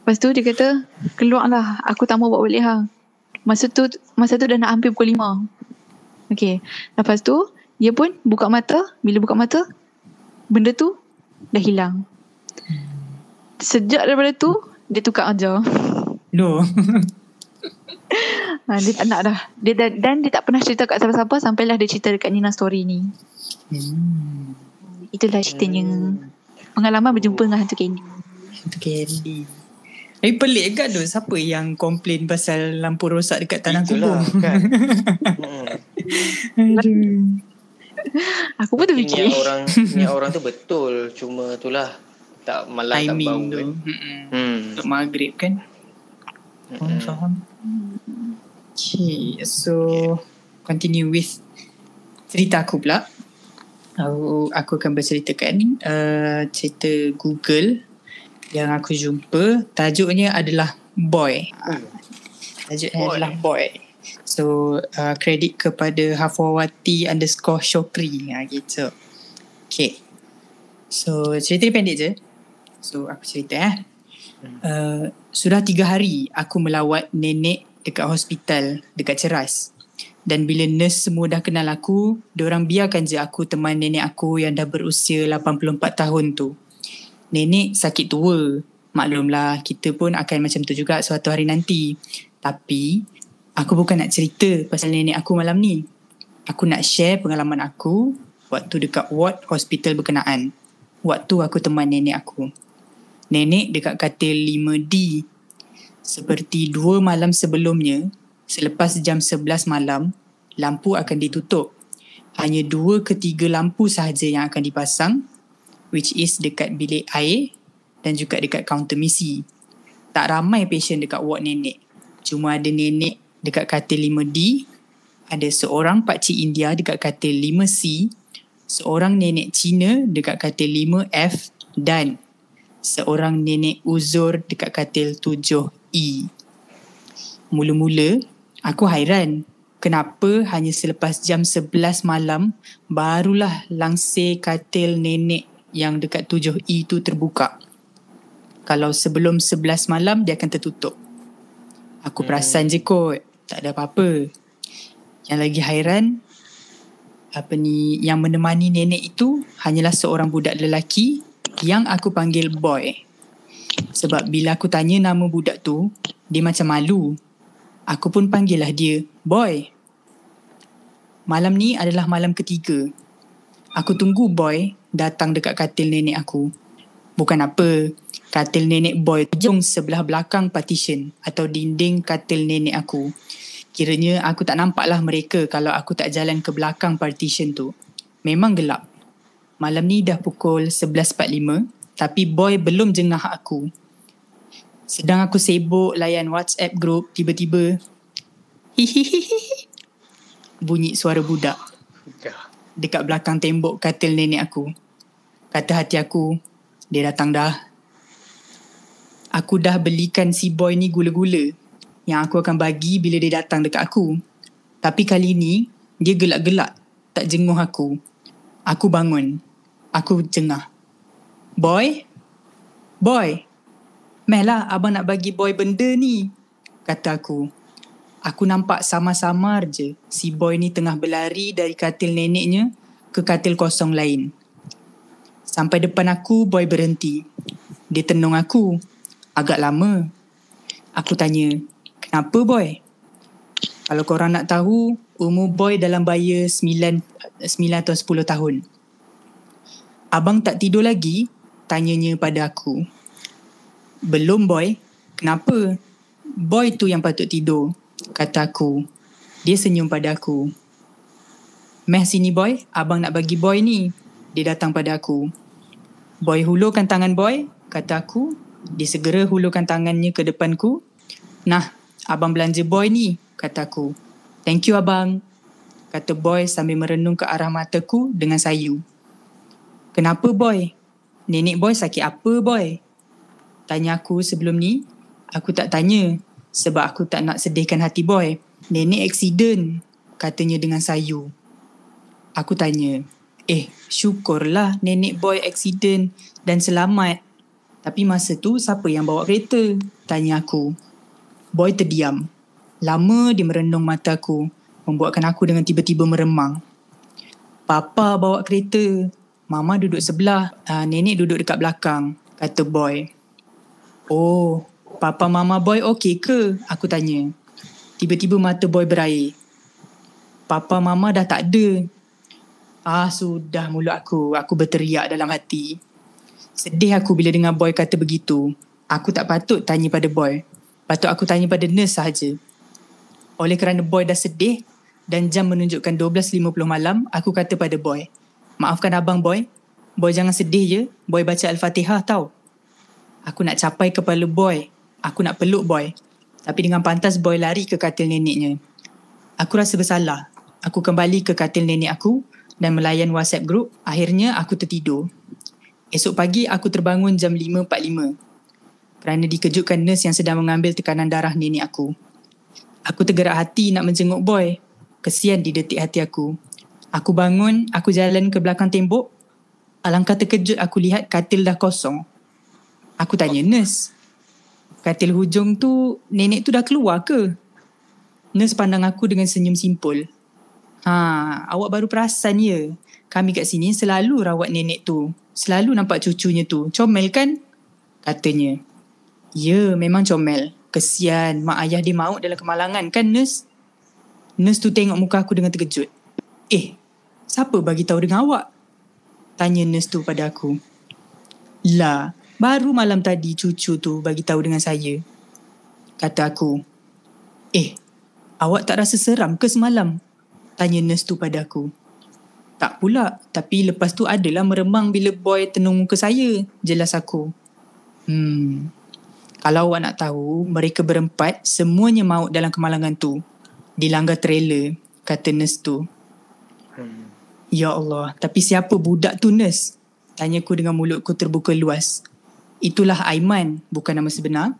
Lepas tu dia kata, keluarlah. Aku tak mau buat balik ha. Masa tu, masa tu dah nak hampir pukul lima. Okay. Lepas tu, dia pun buka mata. Bila buka mata, benda tu dah hilang. Sejak daripada tu, dia tukar aja. No. Ha, dia tak nak dah. Dia, dah- dan dia tak pernah cerita kat siapa-siapa sampailah dia cerita dekat Nina Story ni. hmm. Itulah ceritanya. Pengalaman berjumpa dengan hantu Candy. Itu Candy. Tapi pelik kan tu Siapa yang komplain Pasal lampu rosak Dekat tanah Itulah kubur kan. Aduh. Aku pun terfikir. niat orang niat orang tu betul cuma itulah tak malas tak bau Timing tu kan. Mm-mm. Hmm. Untuk maghrib kan faham Okay So Continue with Cerita aku pula Aku, aku akan berceritakan uh, Cerita Google Yang aku jumpa. Tajuknya adalah Boy. Ah, Tajuknya Boy. adalah Boy. So uh, Kredit kepada Hafawati Underscore Shokri ha, Gitu. Okay. So cerita pendek je. So aku cerita eh. Uh, Sudah tiga hari Aku melawat nenek Dekat hospital Dekat Ceras dan bila nurse semua dah kenal aku, diorang biarkan je aku teman nenek aku yang dah berusia 84 tahun tu. Nenek sakit tua. Maklumlah, kita pun akan macam tu juga suatu hari nanti. Tapi, aku bukan nak cerita pasal nenek aku malam ni. Aku nak share pengalaman aku waktu dekat ward hospital berkenaan. Waktu aku teman nenek aku. Nenek dekat katil 5D. Seperti dua malam sebelumnya, selepas jam 11 malam, lampu akan ditutup. Hanya dua ke tiga lampu sahaja yang akan dipasang, which is dekat bilik air dan juga dekat kaunter misi. Tak ramai pasien dekat ward nenek. Cuma ada nenek dekat katil 5D, ada seorang pakcik India dekat katil 5C, seorang nenek Cina dekat katil 5F dan seorang nenek uzur dekat katil 7E. Mula-mula, aku hairan kenapa hanya selepas jam 11 malam barulah langsir katil nenek yang dekat 7E tu terbuka. Kalau sebelum 11 malam dia akan tertutup. Aku Hmm. perasan je kot, tak ada apa-apa. Yang lagi hairan apa ni yang menemani nenek itu hanyalah seorang budak lelaki yang aku panggil boy. Sebab bila aku tanya nama budak tu, dia macam malu. Aku pun panggil lah dia, boy. Malam ni adalah malam ketiga. Aku tunggu boy datang dekat katil nenek aku. Bukan apa, katil nenek boy jong sebelah belakang partition atau dinding katil nenek aku. Kiranya aku tak nampak lah mereka kalau aku tak jalan ke belakang partition tu. Memang gelap. Malam ni dah pukul 11.45 tapi boy belum jengah aku. Sedang aku sibuk layan WhatsApp group tiba-tiba hihihihi bunyi suara budak dekat belakang tembok katil nenek aku. Kata hati aku, dia datang dah. Aku dah belikan si boy ni gula-gula yang aku akan bagi bila dia datang dekat aku. Tapi kali ni, dia gelak-gelak tak jenguh aku. Aku bangun. Aku jengah. Boy? Boy? Meh lah abang nak bagi boy benda ni. Kata aku. Aku nampak samar-samar je si boy ni tengah berlari dari katil neneknya ke katil kosong lain. Sampai depan aku, boy berhenti. Dia tenung aku. Agak lama. Aku tanya, kenapa boy? Kalau korang nak tahu, umur boy dalam baya 9, 9 atau 10 tahun. Abang tak tidur lagi? Tanyanya pada aku. Belum boy. Kenapa? Boy tu yang patut tidur. Kata aku. Dia senyum pada aku. Meh sini boy, abang nak bagi boy ni. Dia datang pada aku. Boy hulurkan tangan boy, kata aku. Dia segera hulurkan tangannya ke depanku. Nah, abang belanja boy ni, kata aku. Thank you abang. Kata boy sambil merenung ke arah mataku dengan sayu. Kenapa boy? Nenek boy sakit apa boy? Tanya aku sebelum ni. Aku tak tanya sebab aku tak nak sedihkan hati boy. Nenek aksiden, katanya dengan sayu. Aku tanya, eh syukurlah nenek boy aksiden dan selamat. Tapi masa tu siapa yang bawa kereta? Tanya aku. Boy terdiam. Lama dia merenung mata aku. Membuatkan aku dengan tiba-tiba meremang. Papa bawa kereta. Mama duduk sebelah. Uh, nenek duduk dekat belakang. Kata boy. Oh, papa mama boy okey ke? Aku tanya. Tiba-tiba mata boy berair. Papa mama dah tak ada. Ah sudah mulut aku. Aku berteriak dalam hati. Sedih aku bila dengar boy kata begitu. Aku tak patut tanya pada boy. Patut aku tanya pada nurse sahaja. Oleh kerana boy dah sedih dan jam menunjukkan 12.50 malam, aku kata pada boy, Maafkan abang boy. Boy jangan sedih je. Boy baca Al-Fatihah tau. Aku nak capai kepala boy. Aku nak peluk boy. Tapi dengan pantas boy lari ke katil neneknya. Aku rasa bersalah. Aku kembali ke katil nenek aku dan melayan WhatsApp group. Akhirnya aku tertidur. Esok pagi aku terbangun jam 5.45 kerana dikejutkan nurse yang sedang mengambil tekanan darah nenek aku. Aku tergerak hati nak menjenguk boy. Kesian di detik hati aku. Aku bangun, aku jalan ke belakang tembok. Alangkah terkejut aku lihat katil dah kosong. Aku tanya nurse. Katil hujung tu, nenek tu dah keluar ke? Nurse pandang aku dengan senyum simpul. Ha, awak baru perasan ya. Kami kat sini selalu rawat nenek tu. Selalu nampak cucunya tu. Comel kan? Katanya. Ya, memang comel. Kesian, mak ayah dia maut dalam kemalangan kan, nurse? Nurse tu tengok muka aku dengan terkejut. Eh, siapa bagi tahu dengan awak? Tanya nurse tu pada aku. Lah, baru malam tadi cucu tu bagi tahu dengan saya. Kata aku. Eh, awak tak rasa seram ke semalam? Tanya nurse tu pada aku. Tak pula, tapi lepas tu adalah meremang bila boy tenung muka saya, jelas aku. Hmm, kalau awak nak tahu, mereka berempat semuanya maut dalam kemalangan tu. Dilanggar trailer, kata nurse tu. Hmm. Ya Allah, tapi siapa budak tu nurse? Tanyaku dengan mulutku terbuka luas. Itulah Aiman, bukan nama sebenar.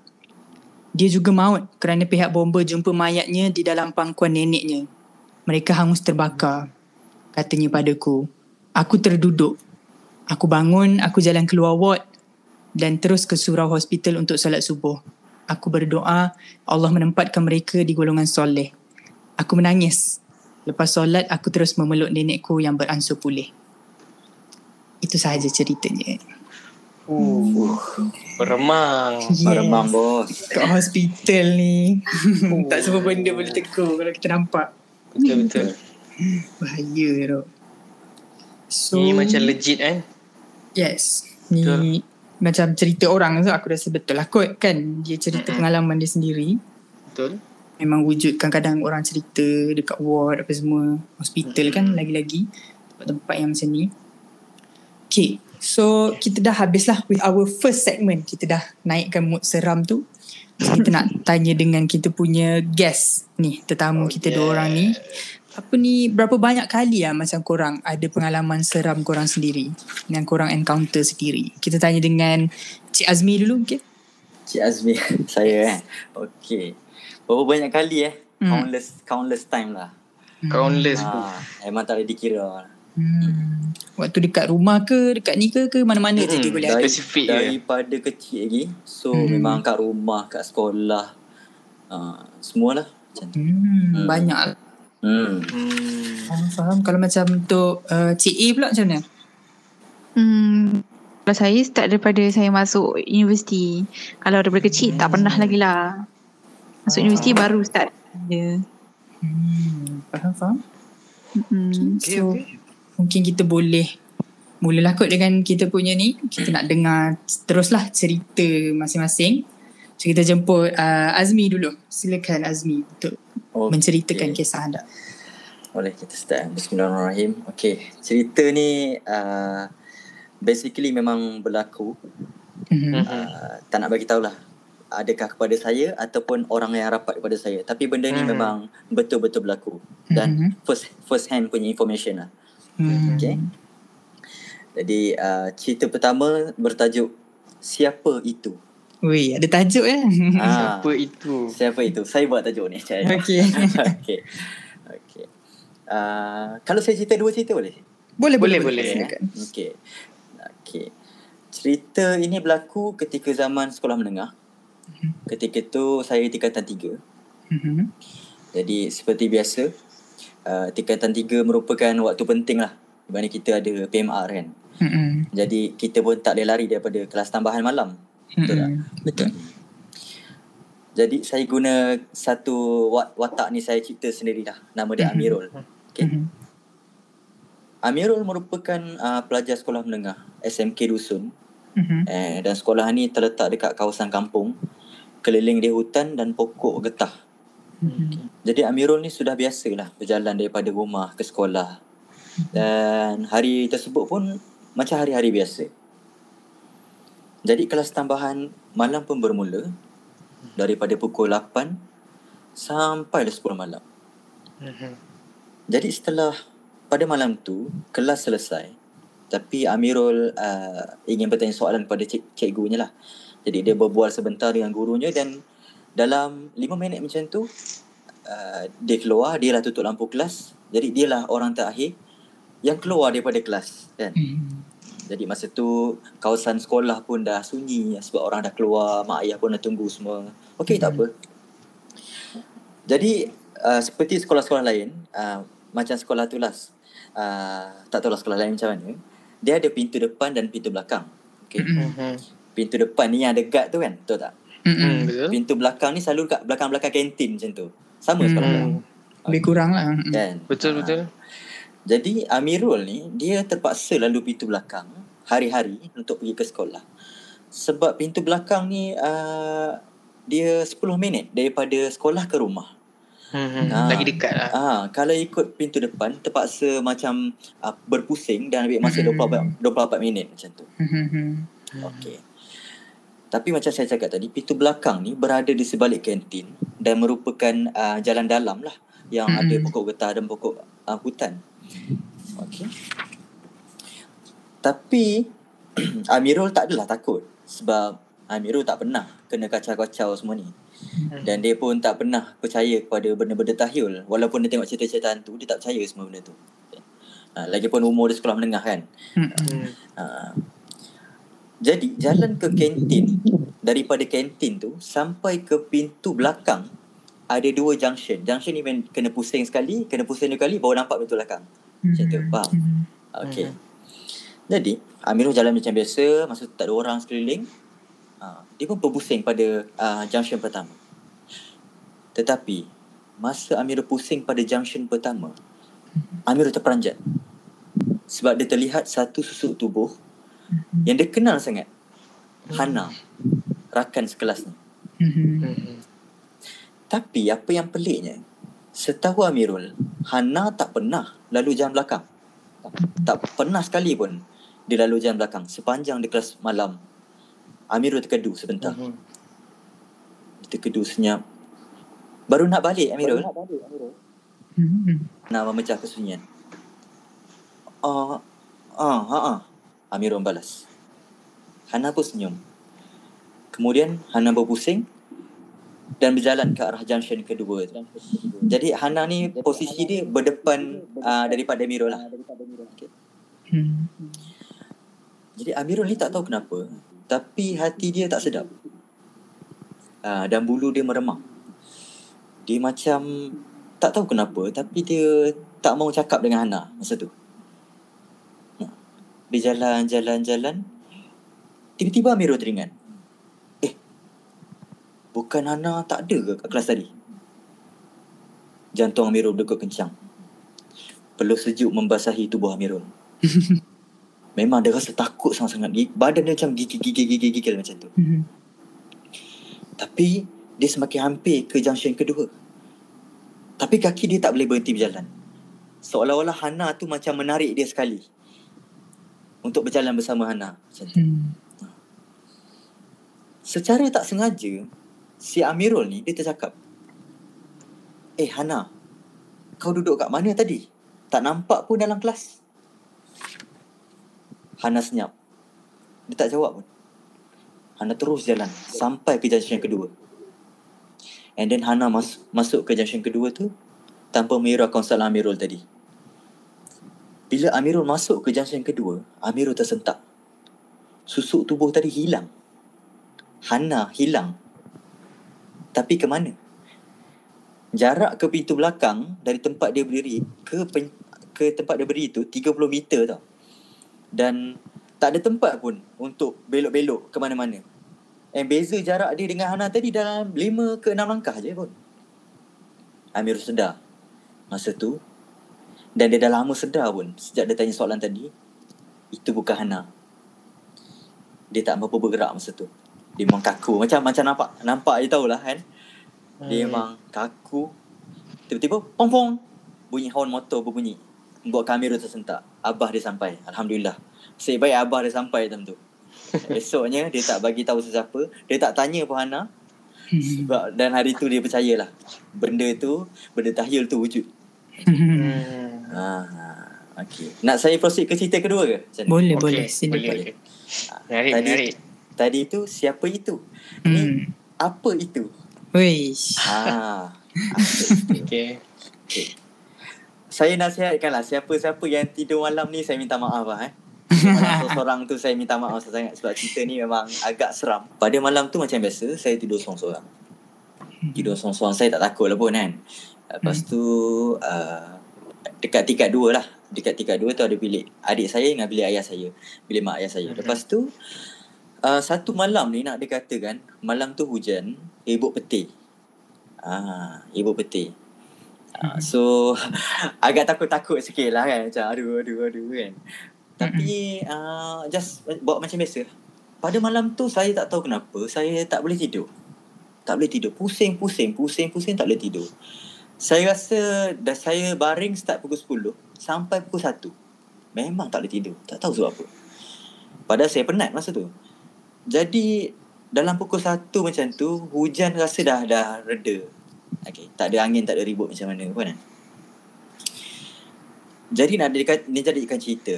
Dia juga maut kerana pihak bomba jumpa mayatnya di dalam pangkuan neneknya. Mereka hangus terbakar katanya padaku. Aku terduduk. Aku bangun, aku jalan keluar ward dan terus ke surau hospital untuk solat subuh. Aku berdoa Allah menempatkan mereka di golongan soleh. Aku menangis. Lepas solat, aku terus memeluk nenekku yang beransur pulih. Itu sahaja ceritanya. Uh, beremang. Yes. Beremang bos. Kat hospital ni. tak semua benda boleh tegur kalau kita nampak. Betul-betul. Bahaya tu. So, ni macam legit kan? Yes. Ni betul. macam cerita orang tu aku rasa betul lah kot kan. Dia cerita mm-hmm. pengalaman dia sendiri. Betul. Memang wujud kadang orang cerita dekat ward apa semua. Hospital mm-hmm. kan lagi-lagi. Tempat-tempat yang macam ni. Okay. So kita dah habis lah with our first segment. Kita dah naikkan mood seram tu. So, kita nak tanya dengan kita punya guest ni. Tetamu oh, kita yeah. dua orang ni apa ni berapa banyak kali lah macam korang ada pengalaman seram korang sendiri yang korang encounter sendiri kita tanya dengan Cik Azmi dulu mungkin Cik Azmi saya eh okey berapa banyak kali eh hmm. countless countless time lah countless ha, memang tak ada dikira hmm. waktu dekat rumah ke dekat ni ke ke mana-mana hmm. je boleh ada spesifik daripada kecil lagi so hmm. memang kat rumah kat sekolah uh, semualah macam tu hmm. hmm. banyak Hmm. hmm. Faham, faham. Kalau macam untuk uh, Cik A pula macam mana? Hmm. Kalau saya start daripada saya masuk universiti. Kalau daripada kecil hmm. tak pernah lagi lah. Masuk ah. universiti baru start. Ya. Hmm. Faham, faham. Hmm. Okay, so, okay. Mungkin kita boleh mulalah kot dengan kita punya ni. Kita nak dengar teruslah cerita masing-masing. So kita jemput uh, Azmi dulu. Silakan Azmi untuk okay. menceritakan kisah anda. Boleh kita start. Bismillahirrahmanirrahim. Okay, cerita ni uh, basically memang berlaku. Mm-hmm. Uh, tak nak bagi tahulah adakah kepada saya ataupun orang yang rapat kepada saya. Tapi benda ni mm-hmm. memang betul-betul berlaku dan mm-hmm. first first hand punya information lah. Mm-hmm. Okay. Jadi uh, cerita pertama bertajuk Siapa Itu? Wih, ada tajuk ya. Ha, siapa itu? Siapa itu? Saya buat tajuk ni. Okey. Okey. Okey. Uh, kalau saya cerita dua cerita boleh? Boleh, boleh, boleh. boleh. Okey. Okey. cerita ini berlaku ketika zaman sekolah menengah. Mm-hmm. Ketika tu saya tingkatan tiga. Mm-hmm. Jadi seperti biasa, uh, tingkatan tiga merupakan waktu penting lah. Di mana kita ada PMR kan. Mm-hmm. Jadi kita pun tak boleh lari daripada kelas tambahan malam. Betul mm-hmm. tak? Betul. Jadi saya guna satu watak ni saya cipta sendiri dah. Nama dia mm-hmm. Amirul. Okay. Mm-hmm. Amirul merupakan uh, pelajar sekolah menengah SMK Dusun. Mm-hmm. Eh, dan sekolah ni terletak dekat kawasan kampung. Keliling dia hutan dan pokok getah. Mm-hmm. Jadi Amirul ni sudah biasalah berjalan daripada rumah ke sekolah. Mm-hmm. Dan hari tersebut pun macam hari-hari biasa. Jadi kelas tambahan malam pun bermula daripada pukul 8 sampai 10 malam. Mm-hmm. Jadi setelah pada malam tu kelas selesai tapi Amirul uh, ingin bertanya soalan kepada cik, cikgunya lah. Jadi dia berbual sebentar dengan gurunya dan dalam 5 minit macam tu uh, dia keluar, dia lah tutup lampu kelas. Jadi dia lah orang terakhir yang keluar daripada kelas kan. Mm-hmm. Jadi masa tu kawasan sekolah pun dah sunyi sebab orang dah keluar, mak ayah pun dah tunggu semua. Okey hmm. tak apa. Jadi uh, seperti sekolah-sekolah lain, uh, macam sekolah tu lah, uh, tak tahu lah sekolah lain macam mana, dia ada pintu depan dan pintu belakang. Okay. Mm-hmm. Pintu depan ni yang ada guard tu kan, betul tak? Mm-hmm. Pintu belakang ni selalu kat belakang-belakang kantin macam tu. Sama mm. sekolah lain. Lebih kurang lah. Kan? Betul, betul. Jadi Amirul ni dia terpaksa lalu pintu belakang hari-hari untuk pergi ke sekolah. Sebab pintu belakang ni uh, dia 10 minit daripada sekolah ke rumah. Hmm, ha, lagi dekat lah. Ha, kalau ikut pintu depan terpaksa macam uh, berpusing dan ambil masa hmm. 24, 24 minit macam tu. Hmm. Okey. Tapi macam saya cakap tadi, pintu belakang ni berada di sebalik kantin dan merupakan uh, jalan dalam lah yang hmm. ada pokok getah dan pokok uh, hutan. Okay. Tapi Amirul tak adalah takut sebab Amirul tak pernah kena kacau-kacau semua ni. Hmm. Dan dia pun tak pernah percaya kepada benda-benda tahyul. Walaupun dia tengok cerita-cerita hantu, dia tak percaya semua benda tu. Ha, lagipun umur dia sekolah menengah kan. Hmm. Ha. Jadi jalan ke kantin daripada kantin tu sampai ke pintu belakang ada dua junction. Junction ni kena pusing sekali, kena pusing dua kali baru nampak pintu belakang. Macam tu, hmm. faham? Hmm. Okay. Jadi, Amirul jalan macam biasa, masa tu tak ada orang sekeliling. Uh, dia pun berpusing pada uh, junction pertama. Tetapi, masa Amirul pusing pada junction pertama, Amirul terperanjat. Sebab dia terlihat satu susuk tubuh yang dia kenal sangat. Hana, rakan sekelas ni. Tapi apa yang peliknya, setahu Amirul, Hana tak pernah lalu jalan belakang. Tak pernah sekali pun dia lalu jalan belakang sepanjang di kelas malam. Amirul terkedu sebentar. Uh-huh. Terkedu senyap. Baru nak balik Amirul. Baru nak balik Amirul. Uh-huh. Nak memecah kesunyian. Ah, ah, ah, ah. Amirul balas. Hana pun senyum. Kemudian Hana berpusing dan berjalan ke arah junction kedua tu. Jadi Hana ni posisi dia berdepan uh, daripada Amirul lah. Okay. Hmm. Jadi Amirul ni tak tahu kenapa tapi hati dia tak sedap. Uh, dan bulu dia meremang. Dia macam tak tahu kenapa tapi dia tak mau cakap dengan Hana masa tu. Dia jalan, jalan, jalan. Tiba-tiba Amirul teringat. Bukan Hana tak ada ke kat kelas tadi? Jantung Amirul berdegup kencang. Peluk sejuk membasahi tubuh Amirul. Memang dia rasa takut sangat-sangat. Badan dia macam gigil-gigil-gigil macam tu. Mhm. Tapi dia semakin hampir ke junction kedua. Tapi kaki dia tak boleh berhenti berjalan. Seolah-olah Hana tu macam menarik dia sekali. Untuk berjalan bersama Hana. Macam tu. Hmm. Secara tak sengaja, si Amirul ni dia tercakap eh Hana kau duduk kat mana tadi? Tak nampak pun dalam kelas. Hana senyap. Dia tak jawab pun. Hana terus jalan sampai ke junction kedua. And then Hana mas- masuk ke junction kedua tu tanpa mengira soalan Amirul tadi bila Amirul masuk ke junction kedua Amirul tersentak susuk tubuh tadi hilang. Hana hilang. Tapi ke mana? Jarak ke pintu belakang dari tempat dia berdiri ke pen, ke tempat dia berdiri tu 30 meter tau. Dan tak ada tempat pun untuk belok-belok ke mana-mana. And beza jarak dia dengan Hana tadi dalam 5 ke 6 langkah je pun. Amir sedar masa tu. Dan dia dah lama sedar pun sejak dia tanya soalan tadi. Itu bukan Hana. Dia tak apa bergerak masa tu. Dia memang kaku. Macam macam nampak. Nampak je tahulah kan. Dia hmm. memang kaku. Tiba-tiba pong pong. Bunyi horn motor berbunyi. Buat kamera tersentak. Abah dia sampai. Alhamdulillah. Nasib baik Abah dia sampai dalam tu. Esoknya dia tak bagi tahu sesiapa. Dia tak tanya pun Hana. Sebab dan hari tu dia percayalah. Benda tu, benda tahyul tu wujud. Hmm. Ha, okay. Nak saya proceed ke cerita kedua ke? Boleh, okay. boleh. Sini boleh. boleh. Menarik, tadi, menarik. Tadi tu siapa itu? Hmm. Ni apa itu? Wish. Ha. okay. okay. Saya nasihatkanlah siapa-siapa yang tidur malam ni saya minta maaf lah eh. Seorang tu saya minta maaf sangat sebab cerita ni memang agak seram. Pada malam tu macam biasa saya tidur seorang-seorang. Tidur seorang-seorang saya tak takut lah pun kan. Lepas tu uh, dekat tingkat dua lah. Dekat tingkat dua tu ada bilik adik saya dengan bilik ayah saya. Bilik mak ayah saya. Lepas tu uh, satu malam ni nak dikatakan malam tu hujan, hibuk peti. Ah, hibuk peti. Uh, so agak takut-takut sikit lah kan Macam aduh aduh aduh kan tapi uh, just buat macam biasa. Pada malam tu saya tak tahu kenapa saya tak boleh tidur. Tak boleh tidur. Pusing, pusing, pusing, pusing tak boleh tidur. Saya rasa dah saya baring start pukul 10 sampai pukul 1. Memang tak boleh tidur. Tak tahu sebab apa. Padahal saya penat masa tu. Jadi dalam pukul 1 macam tu hujan rasa dah dah reda. Okay. Tak ada angin, tak ada ribut macam mana pun kan. Jadi nak jadikan, ni jadikan cerita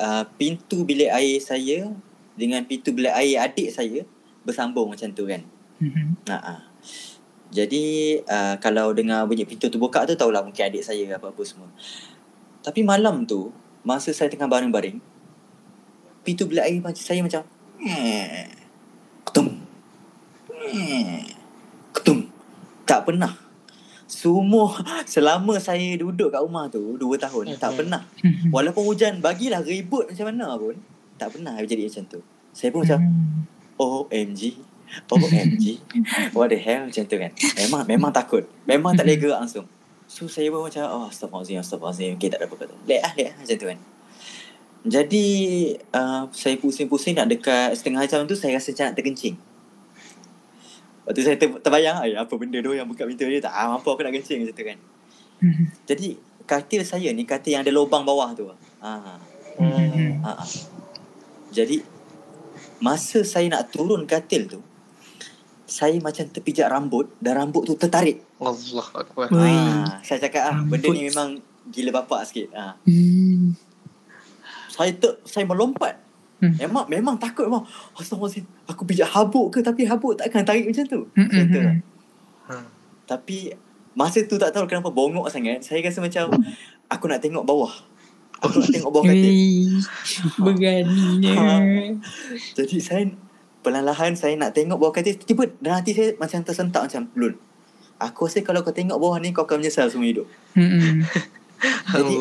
uh, pintu bilik air saya dengan pintu bilik air adik saya bersambung macam tu kan. Mm-hmm. Uh-huh. Jadi uh, kalau dengar bunyi pintu tu buka tu tahulah mungkin adik saya apa-apa semua. Tapi malam tu masa saya tengah baring-baring pintu bilik air macam saya macam ketum. Ketum. Tak pernah semua selama saya duduk kat rumah tu dua tahun okay. tak pernah hmm. walaupun hujan bagilah ribut macam mana pun tak pernah jadi macam tu saya pun macam hmm. OMG OMG what the hell macam tu kan memang memang takut memang tak boleh gerak langsung so saya pun macam oh astagfirullahaladzim astagfirullahaladzim okay tak ada apa-apa let lah let lah macam tu kan jadi uh, saya pusing-pusing nak dekat setengah jam tu saya rasa macam nak terkencing Lepas tu saya ter, terbayang Ay, apa benda tu yang buka pintu dia tak ah, mampu aku nak kencing macam tu kan. Jadi katil saya ni katil yang ada lubang bawah tu. Ha. Hmm. Ha. Jadi masa saya nak turun katil tu saya macam terpijak rambut dan rambut tu tertarik. Allah akbar. Ha. saya cakap ah benda ni memang gila bapak sikit. Ha. Hmm. Saya ter, saya melompat Hmm. Memang memang takut memang. Astagfirullahalazim. Aku pijak habuk ke tapi habuk tak akan tarik macam tu. Hmm. Macam tu. Hmm. Ha. Tapi masa tu tak tahu kenapa bongok sangat. Saya rasa macam aku nak tengok bawah. Aku nak tengok bawah katil. Beraninya. Ha. Jadi saya perlahan-lahan saya nak tengok bawah katil. Tiba dalam hati saya macam tersentak macam lul. Aku rasa kalau kau tengok bawah ni kau akan menyesal semua hidup. Hmm. Jadi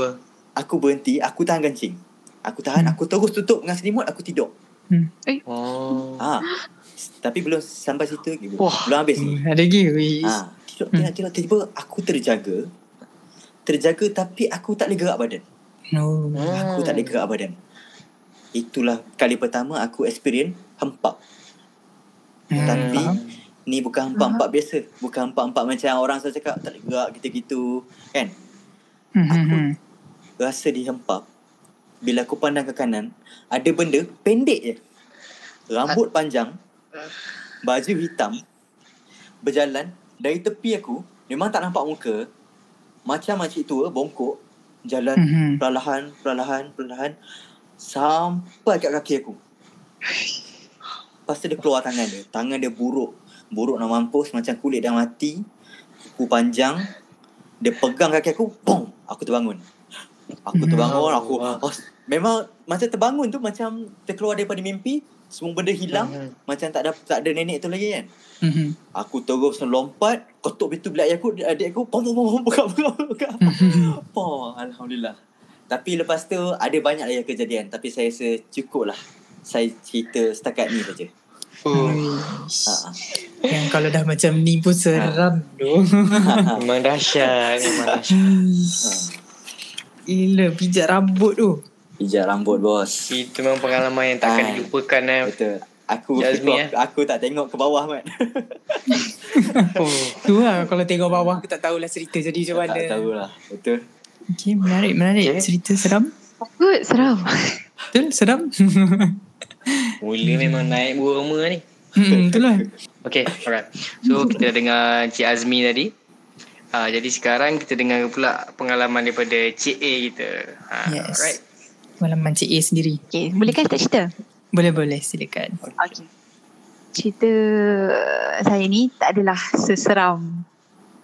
aku berhenti, aku tahan kencing. Aku tahan, hmm. aku terus tutup dengan selimut, aku tidur. Hmm. Eh. Oh. Ha. Tapi belum sampai situ lagi. Wah. Belum habis. Hmm, ada lagi. Ha. Tidur, tidur, tidur, tiba aku terjaga. Terjaga tapi aku tak boleh gerak badan. Oh. Aku tak boleh gerak badan. Itulah kali pertama aku experience hempap. Hmm. Tapi ni bukan hempap-hempap biasa. Bukan hempap-hempap macam orang selalu cakap tak gerak gitu-gitu. Kan? Hmm. Aku hmm, rasa dihempap bila aku pandang ke kanan ada benda pendek je rambut panjang baju hitam berjalan dari tepi aku memang tak nampak muka macam makcik tua bongkok jalan mm-hmm. perlahan perlahan perlahan sampai kat kaki aku Lepas tu dia keluar tangan dia Tangan dia buruk Buruk nak mampus Macam kulit dah mati Kuku panjang Dia pegang kaki aku Bong Aku terbangun Aku terbangun aku oh, memang macam terbangun tu macam terkeluar daripada mimpi semua benda hilang Mhm. macam tak ada tak ada nenek tu lagi kan. Mhm. Aku terus lompat, ketuk pintu bilik ayah aku, adik aku, pom pom pom buka buka buka. Pom, alhamdulillah. Tapi lepas tu ada banyak lagi kejadian tapi saya rasa cukup lah. Saya cerita setakat ni saja. Oh, Ha. ha. Yang kalau dah macam ni pun seram tu. memang dahsyat, memang dahsyat. Ha. Gila pijat rambut tu. Pijat rambut bos. Itu memang pengalaman yang takkan Ah. dilupakan eh. Betul. Aku Jazmi, aku, eh? aku tak tengok ke bawah Mat. Oh. Tu lah kalau tengok bawah aku tak tahulah cerita jadi macam mana. tak tahulah. Betul. Okay, menarik, menarik. Okay. Cerita seram. Good, seram. Betul, seram. Mula memang naik burma ni. hmm, itulah. Okay, alright. So kita dah dengar Cik Azmi tadi. Uh, jadi sekarang kita dengar pula pengalaman daripada Cik A kita. Uh, Yes. Alright. Pengalaman Cik A sendiri. Okay, boleh kan kita cerita? Boleh-boleh, silakan. Okay. Cerita saya ni tak adalah seseram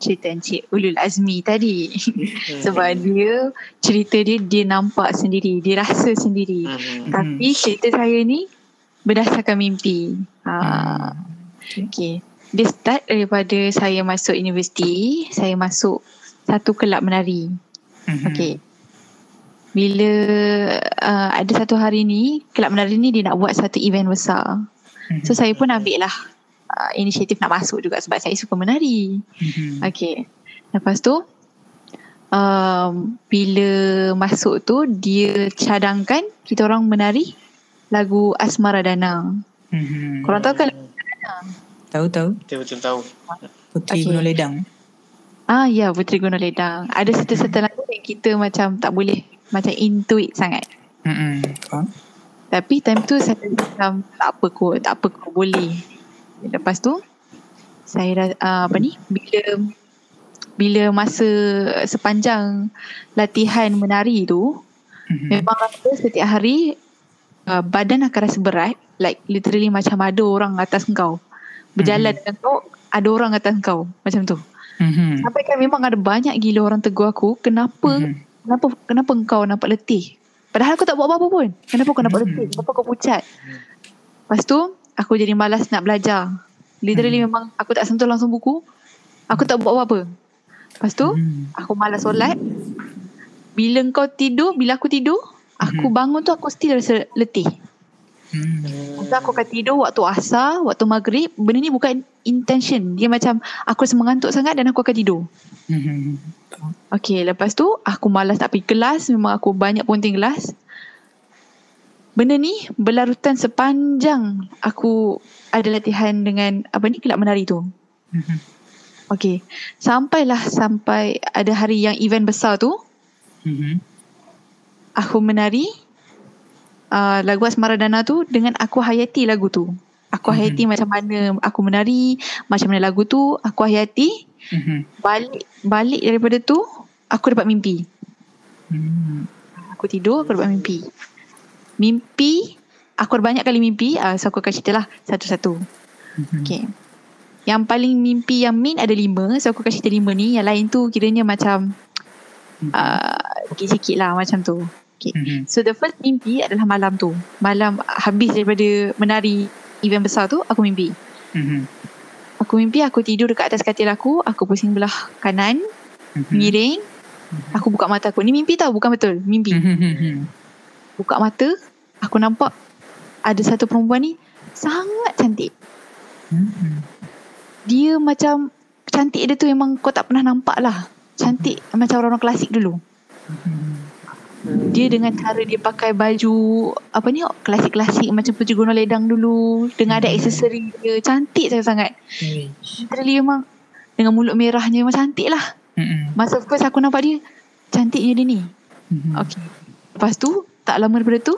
cerita Encik Ulul Azmi tadi. Sebab dia, cerita dia, dia nampak sendiri. Dia rasa sendiri. Mhm. Tapi cerita saya ni berdasarkan mimpi. Ha. Okay. Dia start daripada saya masuk universiti. Saya masuk satu kelab menari. Mhm. Okay. Bila uh, ada satu hari ni, kelab menari ni dia nak buat satu event besar. Mhm. So saya pun ambil lah uh, inisiatif nak masuk juga sebab saya suka menari. Mhm. Okay. Lepas tu, um, bila masuk tu, dia cadangkan kita orang menari lagu Asmara Danang. Mhm. Korang tahu kan? Tahu-tahu. Kita betul tahu. Puteri Okay. Gunung Ledang. Ah ya, Puteri Gunung Ledang. Ada serta-serta lagu yang kita macam tak boleh macam into it sangat. Mhm. Faham? Tapi time tu saya macam tak apa kot, tak apa kot boleh. Lepas tu saya uh, apa ni? Bila bila masa sepanjang latihan menari tu Mhm. memang rasa setiap hari uh, badan akan rasa berat. Like literally macam ada orang atas kau. Berjalan dengan kau ada orang atas kau. Macam tu. Mhm. sampai kan memang ada banyak gila orang tegur aku kenapa Mhm. kenapa kenapa engkau nampak letih? Padahal aku tak buat apa-apa pun. Kenapa kau nampak Mhm. letih? Kenapa kau pucat? Lepas tu aku jadi malas nak belajar literally Mhm. memang aku tak sentuh langsung buku aku tak buat apa-apa lepas tu Mhm. aku malas solat bila kau tidur bila aku tidur aku Mhm. bangun tu aku still rasa letih. Masa aku akan tidur waktu asar, waktu maghrib, benda ni bukan intention. Dia macam aku rasa mengantuk sangat dan aku akan tidur. Mhm. Okay, lepas tu aku malas nak pergi kelas. Memang aku banyak ponting kelas. Benda ni berlarutan sepanjang aku ada latihan dengan apa ni, kelab menari tu. Mhm. Okay, sampailah sampai ada hari yang event besar tu, Mhm. aku menari uh, lagu Asmara Dana tu dengan aku hayati lagu tu. Aku Mhm. hayati macam mana aku menari, macam mana lagu tu, aku hayati. Mhm. Balik balik daripada tu, aku dapat mimpi. Mhm. Aku tidur, aku dapat mimpi. Mimpi, aku ada banyak kali mimpi. Uh, so aku akan cerita lah satu-satu. Mhm. Okay. Yang paling mimpi yang main ada lima. So aku akan cerita lima ni. Yang lain tu kiranya macam uh, sikit-sikit lah macam tu. Okay. Mhm. So the first mimpi adalah malam tu. Malam habis daripada menari event besar tu, aku mimpi. Mhm. Aku mimpi aku tidur dekat atas katil aku, aku pusing belah kanan, Mhm. miring. Aku buka mata aku. Ni mimpi tau, bukan betul. Mimpi. Mhm. Buka mata, aku nampak ada satu perempuan ni sangat cantik. Mhm. Dia macam cantik dia tu memang kau tak pernah nampak lah. Cantik macam orang-orang klasik dulu. Dia dengan cara dia pakai baju apa ni klasik-klasik macam Puteri Gunung Ledang dulu dengan ada aksesori dia cantik sangat-sangat. Literally memang dengan mulut merahnya memang cantik lah. Mhm. Masa first aku nampak dia cantiknya dia ni. Mhm. Okay. Lepas tu tak lama daripada tu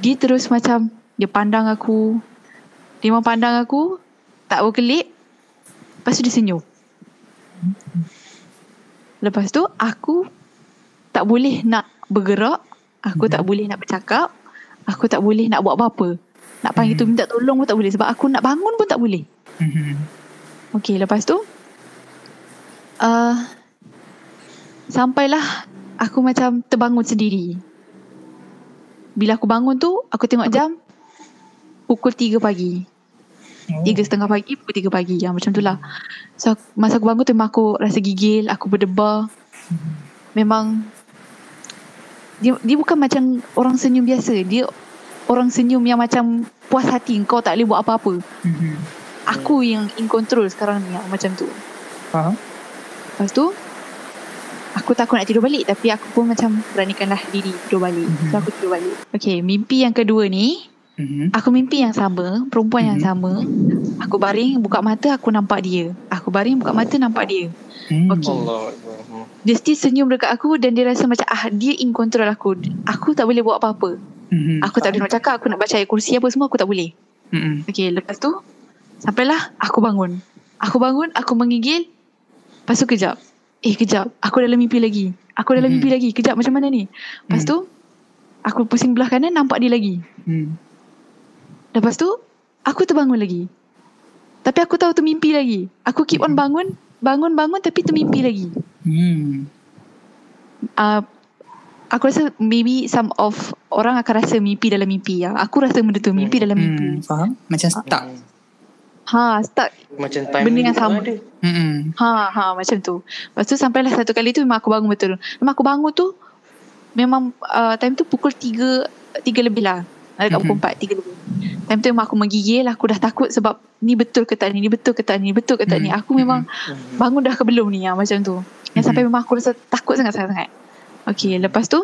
dia terus macam dia pandang aku. Dia memang pandang aku tak berkelip. Lepas tu dia senyum. Lepas tu aku tak boleh nak bergerak. Aku tak boleh nak bercakap. Aku tak boleh nak buat apa-apa. Nak panggil tu minta tolong pun tak boleh. Sebab aku nak bangun pun tak boleh. Okay lepas tu uh, Sampailah Aku macam terbangun sendiri Bila aku bangun tu Aku tengok jam pukul 3 pagi. Oh. Tiga setengah pagi, pukul 3 pagi. Yang macam tu lah. So masa aku bangun tu memang aku rasa gigil, aku berdebar. Memang dia dia bukan macam orang senyum biasa. Dia orang senyum yang macam puas hati kau tak boleh buat apa-apa. Mhm. Aku yang in control sekarang ni yang macam tu. Faham? Lepas tu aku takut nak tidur balik tapi aku pun macam beranikanlah diri tidur balik. So aku tidur balik. Okay, mimpi yang kedua ni Mhm. Aku mimpi yang sama Perempuan yang Mhm. sama Aku baring Buka mata Aku nampak dia Aku baring Buka mata Nampak dia Hmm. Okey. Allah. Dia still senyum dekat aku Dan dia rasa macam ah Dia in control aku Aku tak boleh buat apa-apa Mhm. Aku tak boleh nak cakap Aku nak baca ayat kursi apa semua Aku tak boleh Mhm. Okay lepas tu Sampailah Aku bangun Aku bangun Aku menggigil Lepas tu kejap Eh kejap Aku dalam mimpi lagi Aku dalam Mhm. mimpi lagi Kejap macam mana ni Lepas Mhm. tu Aku pusing belah kanan Nampak dia lagi Hmm. Lepas tu Aku terbangun lagi Tapi aku tahu termimpi lagi Aku keep on bangun Bangun-bangun tapi termimpi lagi Hmm. uh, Aku rasa maybe some of Orang akan rasa mimpi dalam mimpi ya. Aku rasa benda tu mimpi dalam mimpi Hmm. Faham? Macam stuck. Ha start Macam time Benda yang sama. ada. Hmm. Ha ha macam tu Lepas tu sampailah satu kali tu Memang aku bangun betul Memang aku bangun tu Memang uh, time tu pukul 3 3 lebih lah Dekat pukul Mhm. 4 3 lebih Time tu memang aku menggigil Aku dah takut sebab Ni betul ke tak ni Ni betul ke tak ni Ni betul ke tak ni Mhm. Aku memang Mhm. bangun dah ke belum ni ya, macam tu. Yang sampai memang aku rasa takut sangat-sangat. Okay, lepas tu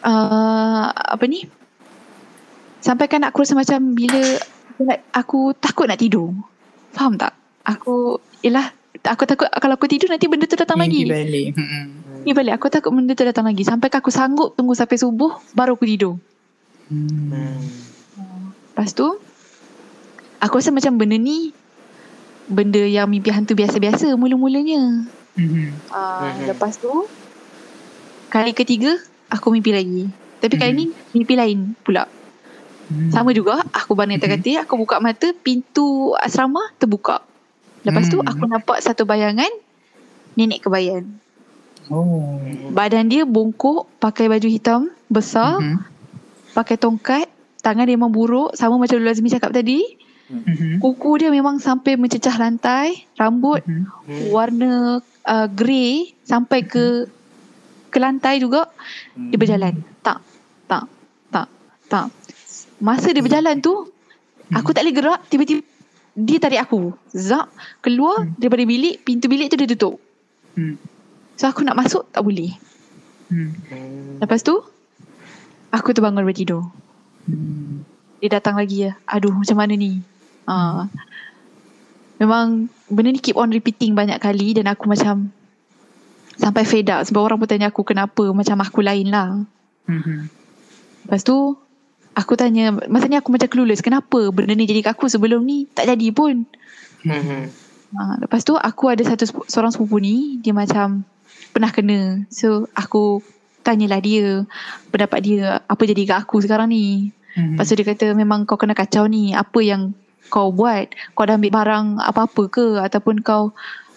uh, apa ni? Sampai kan aku rasa macam bila aku, nak, aku takut nak tidur. Faham tak? Aku ialah aku takut kalau aku tidur nanti benda tu datang Mimpi lagi. balik. Hmm. Ni balik aku takut benda tu datang lagi sampai aku sanggup tunggu sampai subuh baru aku tidur. Hmm. Hmm. Lepas tu aku rasa macam benda ni benda yang mimpi hantu biasa-biasa mula-mulanya. Mhm. Uh. Lepas tu Kali ketiga Aku mimpi lagi Tapi kali ni Mimpi lain pula Hmm. Sama juga Aku atas Mhm. katil Aku buka mata Pintu asrama terbuka Lepas tu Hmm. aku nampak satu bayangan Nenek kebayan Oh. Badan dia bongkok Pakai baju hitam Besar Mhm. Pakai tongkat Tangan dia memang buruk Sama macam Lula Azmi cakap tadi Mhm. Kuku dia memang sampai mencecah lantai Rambut Mhm. Hmm. warna uh, grey sampai ke ke lantai juga dia berjalan tak tak tak tak masa dia berjalan tu aku tak boleh gerak tiba-tiba dia tarik aku zak keluar daripada bilik pintu bilik tu dia tutup Hmm. so aku nak masuk tak boleh Hmm. Hmm. lepas tu aku terbangun daripada tidur Hmm. dia datang lagi ya aduh macam mana ni ha. memang benda ni keep on repeating banyak kali dan aku macam sampai fed up sebab orang pun tanya aku kenapa macam aku lain lah Mhm. lepas tu aku tanya masa ni aku macam clueless kenapa benda ni jadi kat aku sebelum ni tak jadi pun Mhm. ha. lepas tu aku ada satu seorang sepupu ni dia macam pernah kena so aku tanyalah dia pendapat dia apa jadi kat aku sekarang ni Mhm. Lepas tu dia kata memang kau kena kacau ni. Apa yang kau buat? Kau dah ambil barang apa-apa ke? Ataupun kau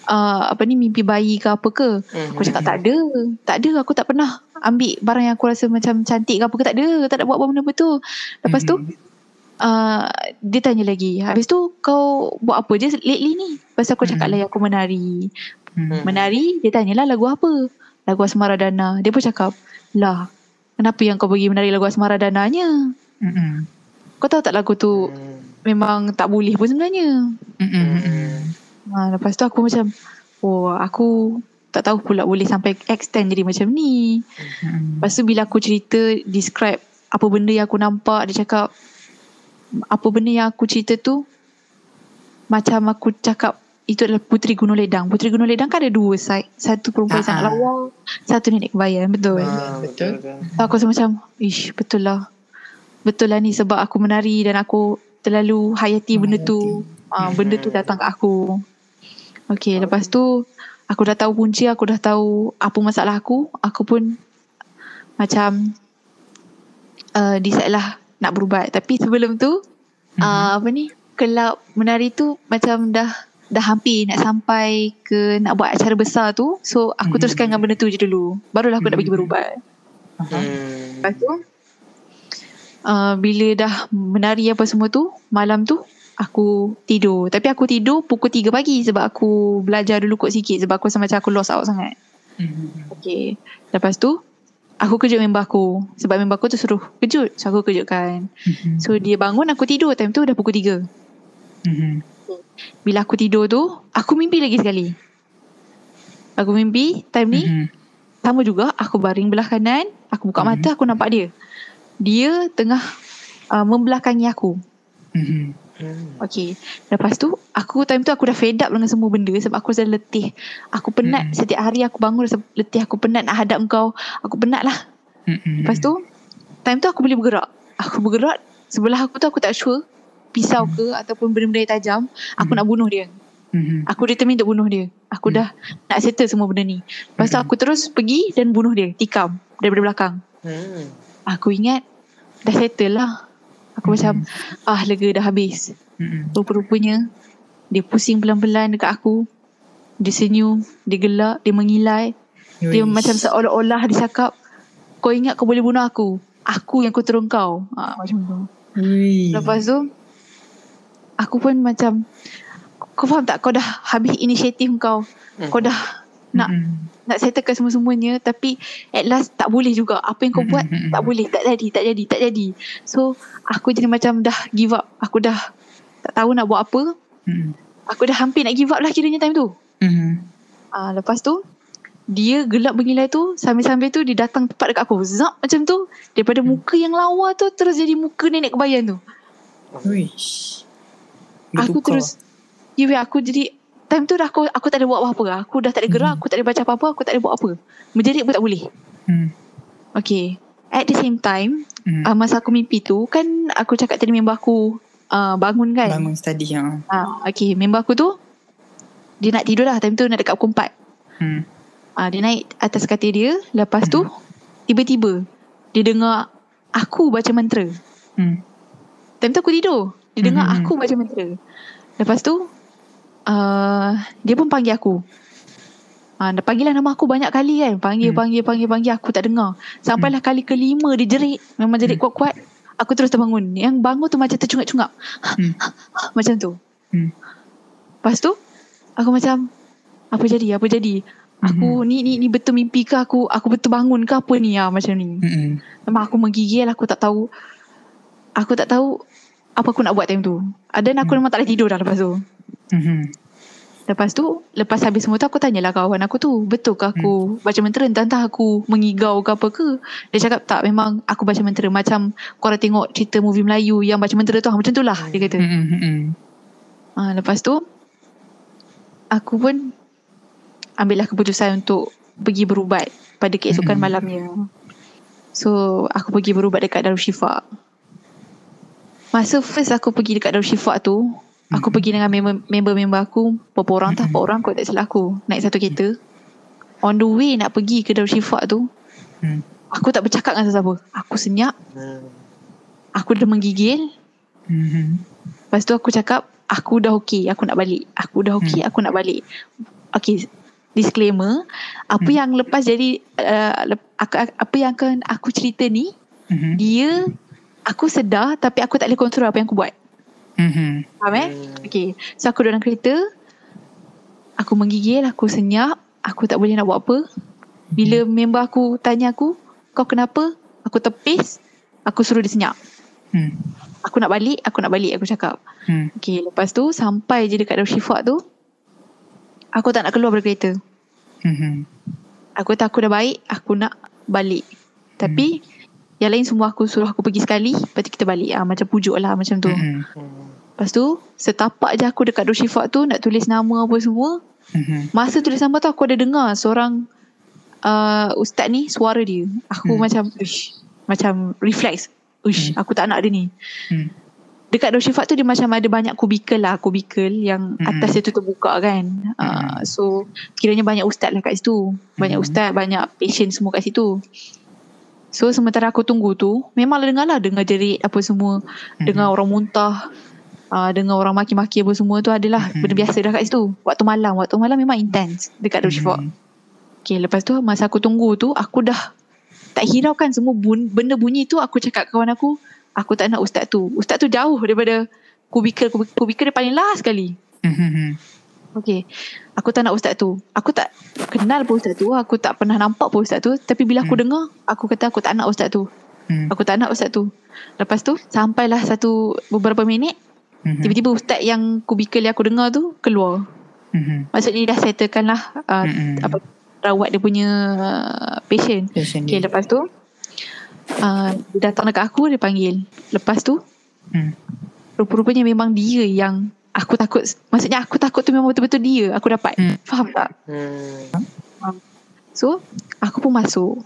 uh, apa ni mimpi bayi ke apa ke? Mhm. Aku cakap tak ada. Tak ada. Aku tak pernah ambil barang yang aku rasa macam cantik ke apa ke. Tak ada. Tak ada buat benda betul. Lepas tu Mhm. uh, dia tanya lagi. Habis tu kau buat apa je lately ni? Lepas tu aku cakap Mhm. lah aku menari. Mhm. Menari, dia tanyalah lagu apa? Lagu Asmara Dana. Dia pun cakap, lah kenapa yang kau pergi menari lagu Asmara Dananya? Mhm. Kau tahu tak lagu tu Hmm. memang tak boleh pun sebenarnya. Mhm. Ha, lepas tu aku macam, oh aku tak tahu pula boleh sampai extend jadi macam ni. Mhm. Lepas tu bila aku cerita, describe apa benda yang aku nampak, dia cakap, apa benda yang aku cerita tu, macam aku cakap, itu adalah Puteri Gunung Ledang. Puteri Gunung Ledang kan ada dua side. Satu perempuan Ah, sangat ah. lawa, satu nenek kebayan. Betul. Ah, Betul. betul. So, aku rasa macam, ish betul lah. Betul lah ni sebab aku menari dan aku terlalu hayati benda tu. Ah, benda tu datang kat aku. Okay, lepas tu aku dah tahu punca, aku dah tahu apa masalah aku. Aku pun macam uh, decide lah nak berubat. Tapi sebelum tu, uh, apa ni, kelab menari tu macam dah dah hampir nak sampai ke nak buat acara besar tu. So aku Mhm. teruskan dengan benda tu je dulu. Barulah aku nak pergi Mhm. berubat. Hmm. Lepas tu uh, bila dah menari apa semua tu malam tu aku tidur tapi aku tidur pukul 3 pagi sebab aku belajar dulu kot sikit sebab aku rasa macam aku lost out sangat mm-hmm. okay lepas tu aku kejut member aku sebab member aku tu suruh kejut so aku kejutkan mm-hmm. so dia bangun aku tidur time tu dah pukul 3 mm-hmm. bila aku tidur tu aku mimpi lagi sekali aku mimpi time ni mm-hmm. sama juga aku baring belah kanan aku buka mm-hmm. mata aku nampak dia dia tengah uh, membelakangi aku. Mm-hmm. Okay. Lepas tu, aku time tu aku dah fed up dengan semua benda sebab aku dah letih. Aku penat mm-hmm. setiap hari aku bangun rasa letih. Aku penat nak hadap kau. Aku penat lah. Mm-hmm. Lepas tu, time tu aku boleh bergerak. Aku bergerak. Sebelah aku tu aku tak sure. Pisau ke ataupun benda-benda yang tajam. Aku mm-hmm. nak bunuh dia. Mm-hmm. Aku determine untuk bunuh dia. Aku mm-hmm. dah nak settle semua benda ni. Lepas tu mm-hmm. aku terus pergi dan bunuh dia. Tikam daripada belakang. Mm. Aku ingat dah settle lah. Aku mm-hmm. macam ah lega dah habis. Mm-hmm. Rupa-rupanya dia pusing pelan-pelan dekat aku. Dia senyum, dia gelak, dia mengilai. Yoish. Dia macam seolah-olah dia cakap kau ingat kau boleh bunuh aku. Aku yang kau turun kau. Ha, macam tu. Yoish. Lepas tu aku pun macam kau faham tak kau dah habis inisiatif kau. Mm. Kau dah nak mm-hmm nak settlekan semua-semuanya tapi at last tak boleh juga. Apa yang kau buat tak boleh. Tak jadi tak jadi tak jadi. So aku jadi macam dah give up. Aku dah tak tahu nak buat apa. Aku dah hampir nak give up lah kiranya time tu. Uh, lepas tu dia gelap mengilai tu sambil-sambil tu dia datang tepat dekat aku. Zap macam tu. Daripada mm. muka yang lawa tu terus jadi muka nenek kebayan tu. Wish. aku terus Ya, aku jadi time tu dah aku aku tak ada buat apa-apa. Aku dah tak ada gerak, hmm. aku tak ada baca apa-apa, aku tak ada buat apa. Menjerit pun tak boleh. Hmm. Okay. At the same time, hmm. uh, masa aku mimpi tu, kan aku cakap tadi member aku uh, bangun kan? Bangun study. Ya. Uh, okay, member aku tu, dia nak tidur lah. Time tu nak dekat pukul 4. Hmm. Uh, dia naik atas katil dia. Lepas hmm. tu, tiba-tiba, dia dengar aku baca mantra. Hmm. Time tu aku tidur. Dia dengar hmm. aku baca mantra. Lepas tu, uh, dia pun panggil aku. Ah, uh, panggil lah nama aku banyak kali kan. Panggil, hmm. panggil, panggil, panggil. Aku tak dengar. Sampailah hmm. kali kelima dia jerit. Memang jerit hmm. kuat-kuat. Aku terus terbangun. Yang bangun tu macam tercungap-cungap. Hmm. macam tu. Hmm. Lepas tu, aku macam, apa jadi, apa jadi? Aku hmm. ni ni ni betul mimpi ke aku aku betul bangun ke apa ni ya macam ni. Hmm. Memang aku menggigil aku tak tahu aku tak tahu apa aku nak buat time tu. Dan aku hmm. memang tak boleh tidur dah lepas tu. Mm-hmm. Lepas tu, lepas habis semua tu aku tanyalah kawan aku tu, betul ke aku mm. baca mentera entah-entah aku mengigau ke apa ke. Dia cakap tak, memang aku baca mentera macam korang tengok cerita movie Melayu yang baca mentera tu, ah, macam tu lah dia kata. Mm-hmm. Ha, lepas tu, aku pun ambillah keputusan untuk pergi berubat pada keesokan mm-hmm. malamnya. So, aku pergi berubat dekat Darusshifa. Masa first aku pergi dekat Darusshifa tu, Aku hmm. pergi dengan member-member aku Berapa orang tak, Berapa orang kot tak silap aku Naik satu kereta On the way nak pergi ke Darushifa tu hmm. Aku tak bercakap dengan siapa Aku senyap hmm. Aku dah menggigil hmm. Lepas tu aku cakap Aku dah okay Aku nak balik Aku dah okay hmm. Aku nak balik Okay Disclaimer Apa hmm. yang lepas jadi uh, Apa yang akan aku cerita ni hmm. Dia Aku sedar Tapi aku tak boleh kontrol Apa yang aku buat Mm-hmm. Faham eh? Mm. Okay. So aku dalam kereta. Aku menggigil. Aku senyap. Aku tak boleh nak buat apa. Bila mm. member aku tanya aku. Kau kenapa? Aku tepis. Aku suruh dia senyap. Mm. Aku nak balik. Aku nak balik. Aku cakap. Mm. Okay. Lepas tu. Sampai je dekat Darushifa tu. Aku tak nak keluar dari kereta. Mm-hmm. Aku tak aku dah baik. Aku nak balik. Tapi. Mm. Yang lain semua aku suruh aku pergi sekali Lepas tu kita balik ah, Macam pujuk lah macam tu mm-hmm. Lepas tu Setapak je aku dekat Doshifat tu Nak tulis nama apa semua mm-hmm. Masa tulis nama tu aku ada dengar Seorang uh, Ustaz ni Suara dia Aku mm. macam uish, Macam reflex Uish, mm. Aku tak nak dia ni mm. Dekat Doshifat tu Dia macam ada banyak kubikel lah Kubikel Yang mm-hmm. atas dia tu terbuka kan mm-hmm. uh, So Kiranya banyak ustaz lah kat situ Banyak mm-hmm. ustaz Banyak patient semua kat situ So sementara aku tunggu tu Memanglah dengar lah Dengar jerit apa semua mm-hmm. Dengar orang muntah uh, Dengar orang maki-maki apa semua tu adalah mm-hmm. Benda biasa dah kat situ Waktu malam Waktu malam memang intense Dekat mm-hmm. Okay lepas tu Masa aku tunggu tu Aku dah Tak hiraukan semua bun- Benda bunyi tu Aku cakap kawan aku Aku tak nak ustaz tu. Ustaz tu jauh daripada kubikel. Kubikel dia paling last sekali. Mm-hmm. Okay. Aku tak nak ustaz tu. Aku tak kenal pun ustaz tu. Aku tak pernah nampak pun ustaz tu. Tapi bila aku Hmm. dengar, aku kata aku tak nak ustaz tu. Mm. Aku tak nak ustaz tu. Lepas tu, sampailah satu beberapa minit. Mhm. Tiba-tiba ustaz yang kubikel yang aku dengar tu keluar. Mhm. Maksudnya dah settlekan lah uh, apa rawat dia punya uh, patient. Passion Okay, dia. lepas tu uh, dia datang dekat aku dia panggil. Lepas tu Mm. rupa-rupanya memang dia yang aku takut. Maksudnya aku takut tu memang betul-betul dia aku dapat. Hmm. Faham tak? Hmm. So aku pun masuk.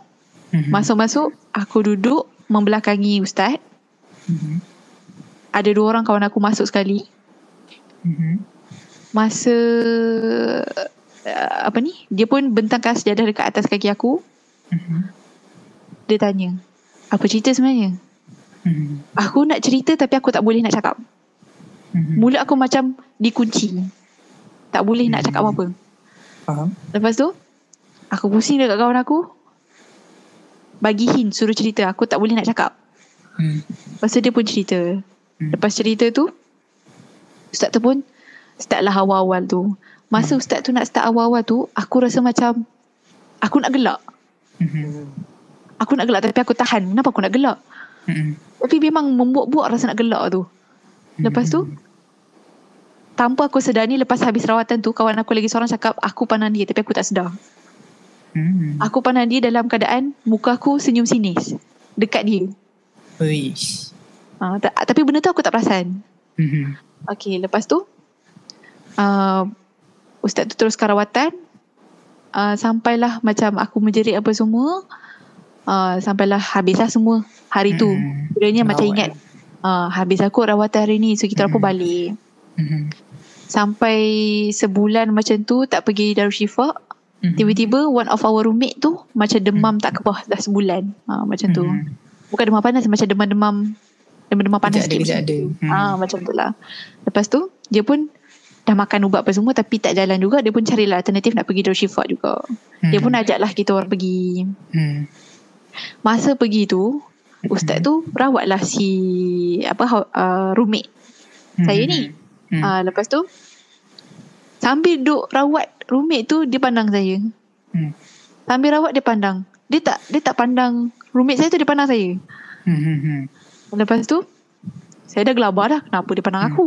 Mhm. Masuk-masuk aku duduk membelakangi ustaz. Mhm. Ada dua orang kawan aku masuk sekali. Mhm. Masa uh, apa ni? Dia pun bentangkan sejadah dekat atas kaki aku. Mhm. Dia tanya, apa cerita sebenarnya? Mhm. Aku nak cerita tapi aku tak boleh nak cakap. Mhm. Mulut aku macam dikunci. Tak boleh nak cakap Hmm. apa-apa. Faham? Lepas tu, aku pusing dekat kawan aku. Bagi hint, suruh cerita. Aku tak boleh nak cakap. Mm. Lepas tu dia pun cerita. Hmm. Lepas cerita tu, ustaz tu pun start lah awal-awal tu. Masa ustaz tu nak start awal-awal tu, aku rasa macam aku nak gelak. Aku nak gelak tapi aku tahan. Kenapa aku nak gelak? Tapi memang membuat-buat rasa nak gelak tu. Lepas tu, tanpa aku sedar ni lepas habis rawatan tu, kawan aku lagi seorang cakap, aku pandang dia tapi aku tak sedar. Mhm. Aku pandang dia dalam keadaan muka aku senyum sinis. Dekat dia. Uish. Uh, ta- tapi benda tu aku tak perasan. Mhm. Okay, lepas tu, uh, ustaz tu teruskan rawatan. Uh, sampailah macam aku menjerit apa semua. Uh, sampailah habislah semua hari tu. Mhm. Kiranya macam ingat, uh, habis aku rawatan hari ni. So, kita orang pun balik. Mhm. Sampai sebulan macam tu tak pergi Darushifa. Mhm. Tiba-tiba one of our roommate tu macam demam tak kebah dah sebulan. Ha, macam tu. Mhm. Bukan demam panas macam demam-demam demam-demam panas sikit macam ada. Hmm. Ah macam tu lah. Lepas tu dia pun dah makan ubat apa semua tapi tak jalan juga dia pun carilah alternatif nak pergi Darushifa juga. Dia pun Mhm. ajaklah kita orang pergi. Mhm. Masa pergi tu ustaz tu rawatlah si apa uh, roommate saya ni. Mhm. Ah lepas tu sambil duk rawat roommate tu dia pandang saya. Hmm. Sambil rawat dia pandang. Dia tak dia tak pandang roommate saya tu dia pandang saya. Mhm. Lepas tu saya dah gelabah dah kenapa dia pandang Hmm. aku.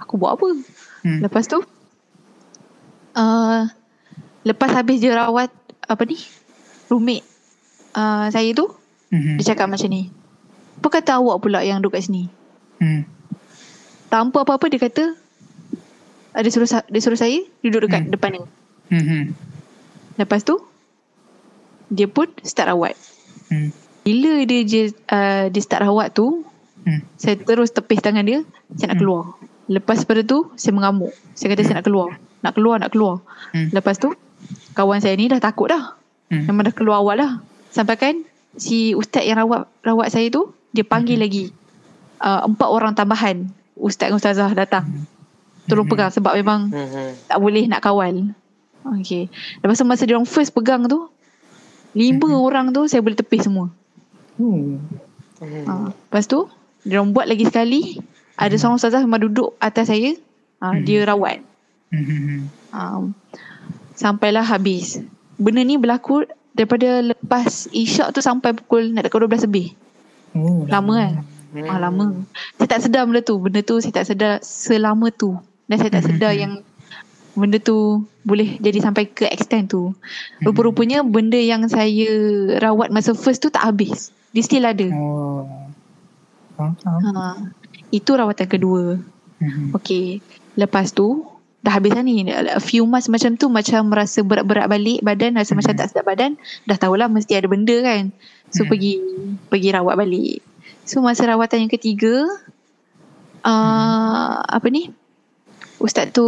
Aku buat apa? Mhm. Lepas tu uh, lepas habis dia rawat apa ni? Roommate uh, saya tu Mhm. dia cakap macam ni. Apa kata awak pula yang duduk kat sini? Mhm. Tanpa apa-apa dia kata uh, dia suruh dia suruh saya duduk dekat Hmm. depan ni. Mhm. Lepas tu dia pun start rawat. Mhm. Bila dia je uh, dia start rawat tu, Hmm. saya terus tepis tangan dia, saya nak Hmm. keluar. Lepas pada tu saya mengamuk. Saya kata saya nak keluar. Nak keluar, nak keluar. Hmm. Lepas tu kawan saya ni dah takut dah. Hmm. Memang dah keluar awal dah. Sampai kan si ustaz yang rawat rawat saya tu dia panggil Hmm. lagi uh, empat orang tambahan. Ustaz dan ustazah datang. Tolong Hmm. pegang sebab memang Hmm. tak boleh nak kawal. Okay. Lepas tu masa dia orang first pegang tu, lima Mhm. orang tu saya boleh tepis semua. Hmm. Ha. Lepas tu, dia orang buat lagi sekali. Ada seorang ustazah memang duduk atas saya. Ha, Mhm. Dia rawat. Ha. Sampailah habis. Benda ni berlaku daripada lepas isyak tu sampai pukul nak dekat 12 lebih. Oh, Lama kan? Hmm. Ah, lama. Saya tak sedar benda tu. Benda tu saya tak sedar selama tu. Dan saya tak sedar Mhm. yang benda tu boleh jadi sampai ke extent tu. Mhm. Rupa-rupanya benda yang saya rawat masa first tu tak habis. Dia still ada. Oh. Ha. Itu rawatan kedua. Mhm. Okay. Lepas tu, dah habis lah ni. A few months macam tu, macam rasa berat-berat balik badan, rasa macam tak sedap badan. Dah tahulah mesti ada benda kan. So, pergi pergi rawat balik. So, masa rawatan yang ketiga, uh, apa ni? Ustaz tu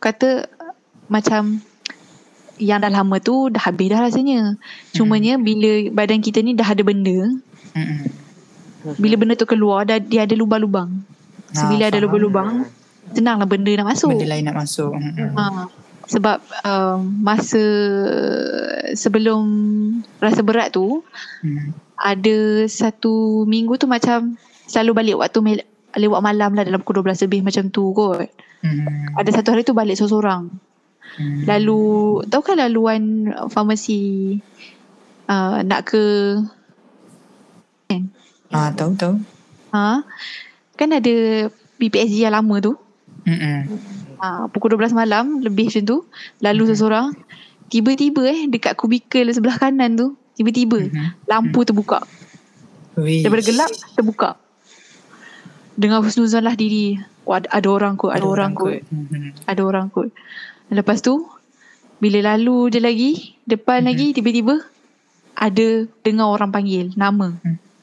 kata macam yang dah lama tu dah habis dah rasanya. Cumanya bila badan kita ni dah ada benda, Mhm. bila benda tu keluar dah dia ada lubang-lubang. So, Ah, bila ada faham. lubang-lubang, senanglah benda nak masuk. Benda lain nak masuk. Ha, sebab um, masa sebelum rasa berat tu Mhm. ada satu minggu tu macam selalu balik waktu lewat malam lah dalam pukul 12 lebih macam tu kot. Hmm. Ada satu hari tu balik seorang-seorang. Hmm. Lalu tahu kan laluan farmasi uh, nak ke Ah tahu tahu. ha kan ada BPSG yang lama tu. Hmm. Ha, pukul 12 malam lebih macam tu lalu Mhm. seseorang tiba-tiba eh dekat kubikel sebelah kanan tu tiba-tiba Mhm. lampu terbuka Wish. daripada gelap terbuka dengan husnuzon lah diri oh, ada, ada orang kot ada, orang, kot Hmm. ada orang kot lepas tu bila lalu je lagi depan Mhm. lagi tiba-tiba ada dengar orang panggil nama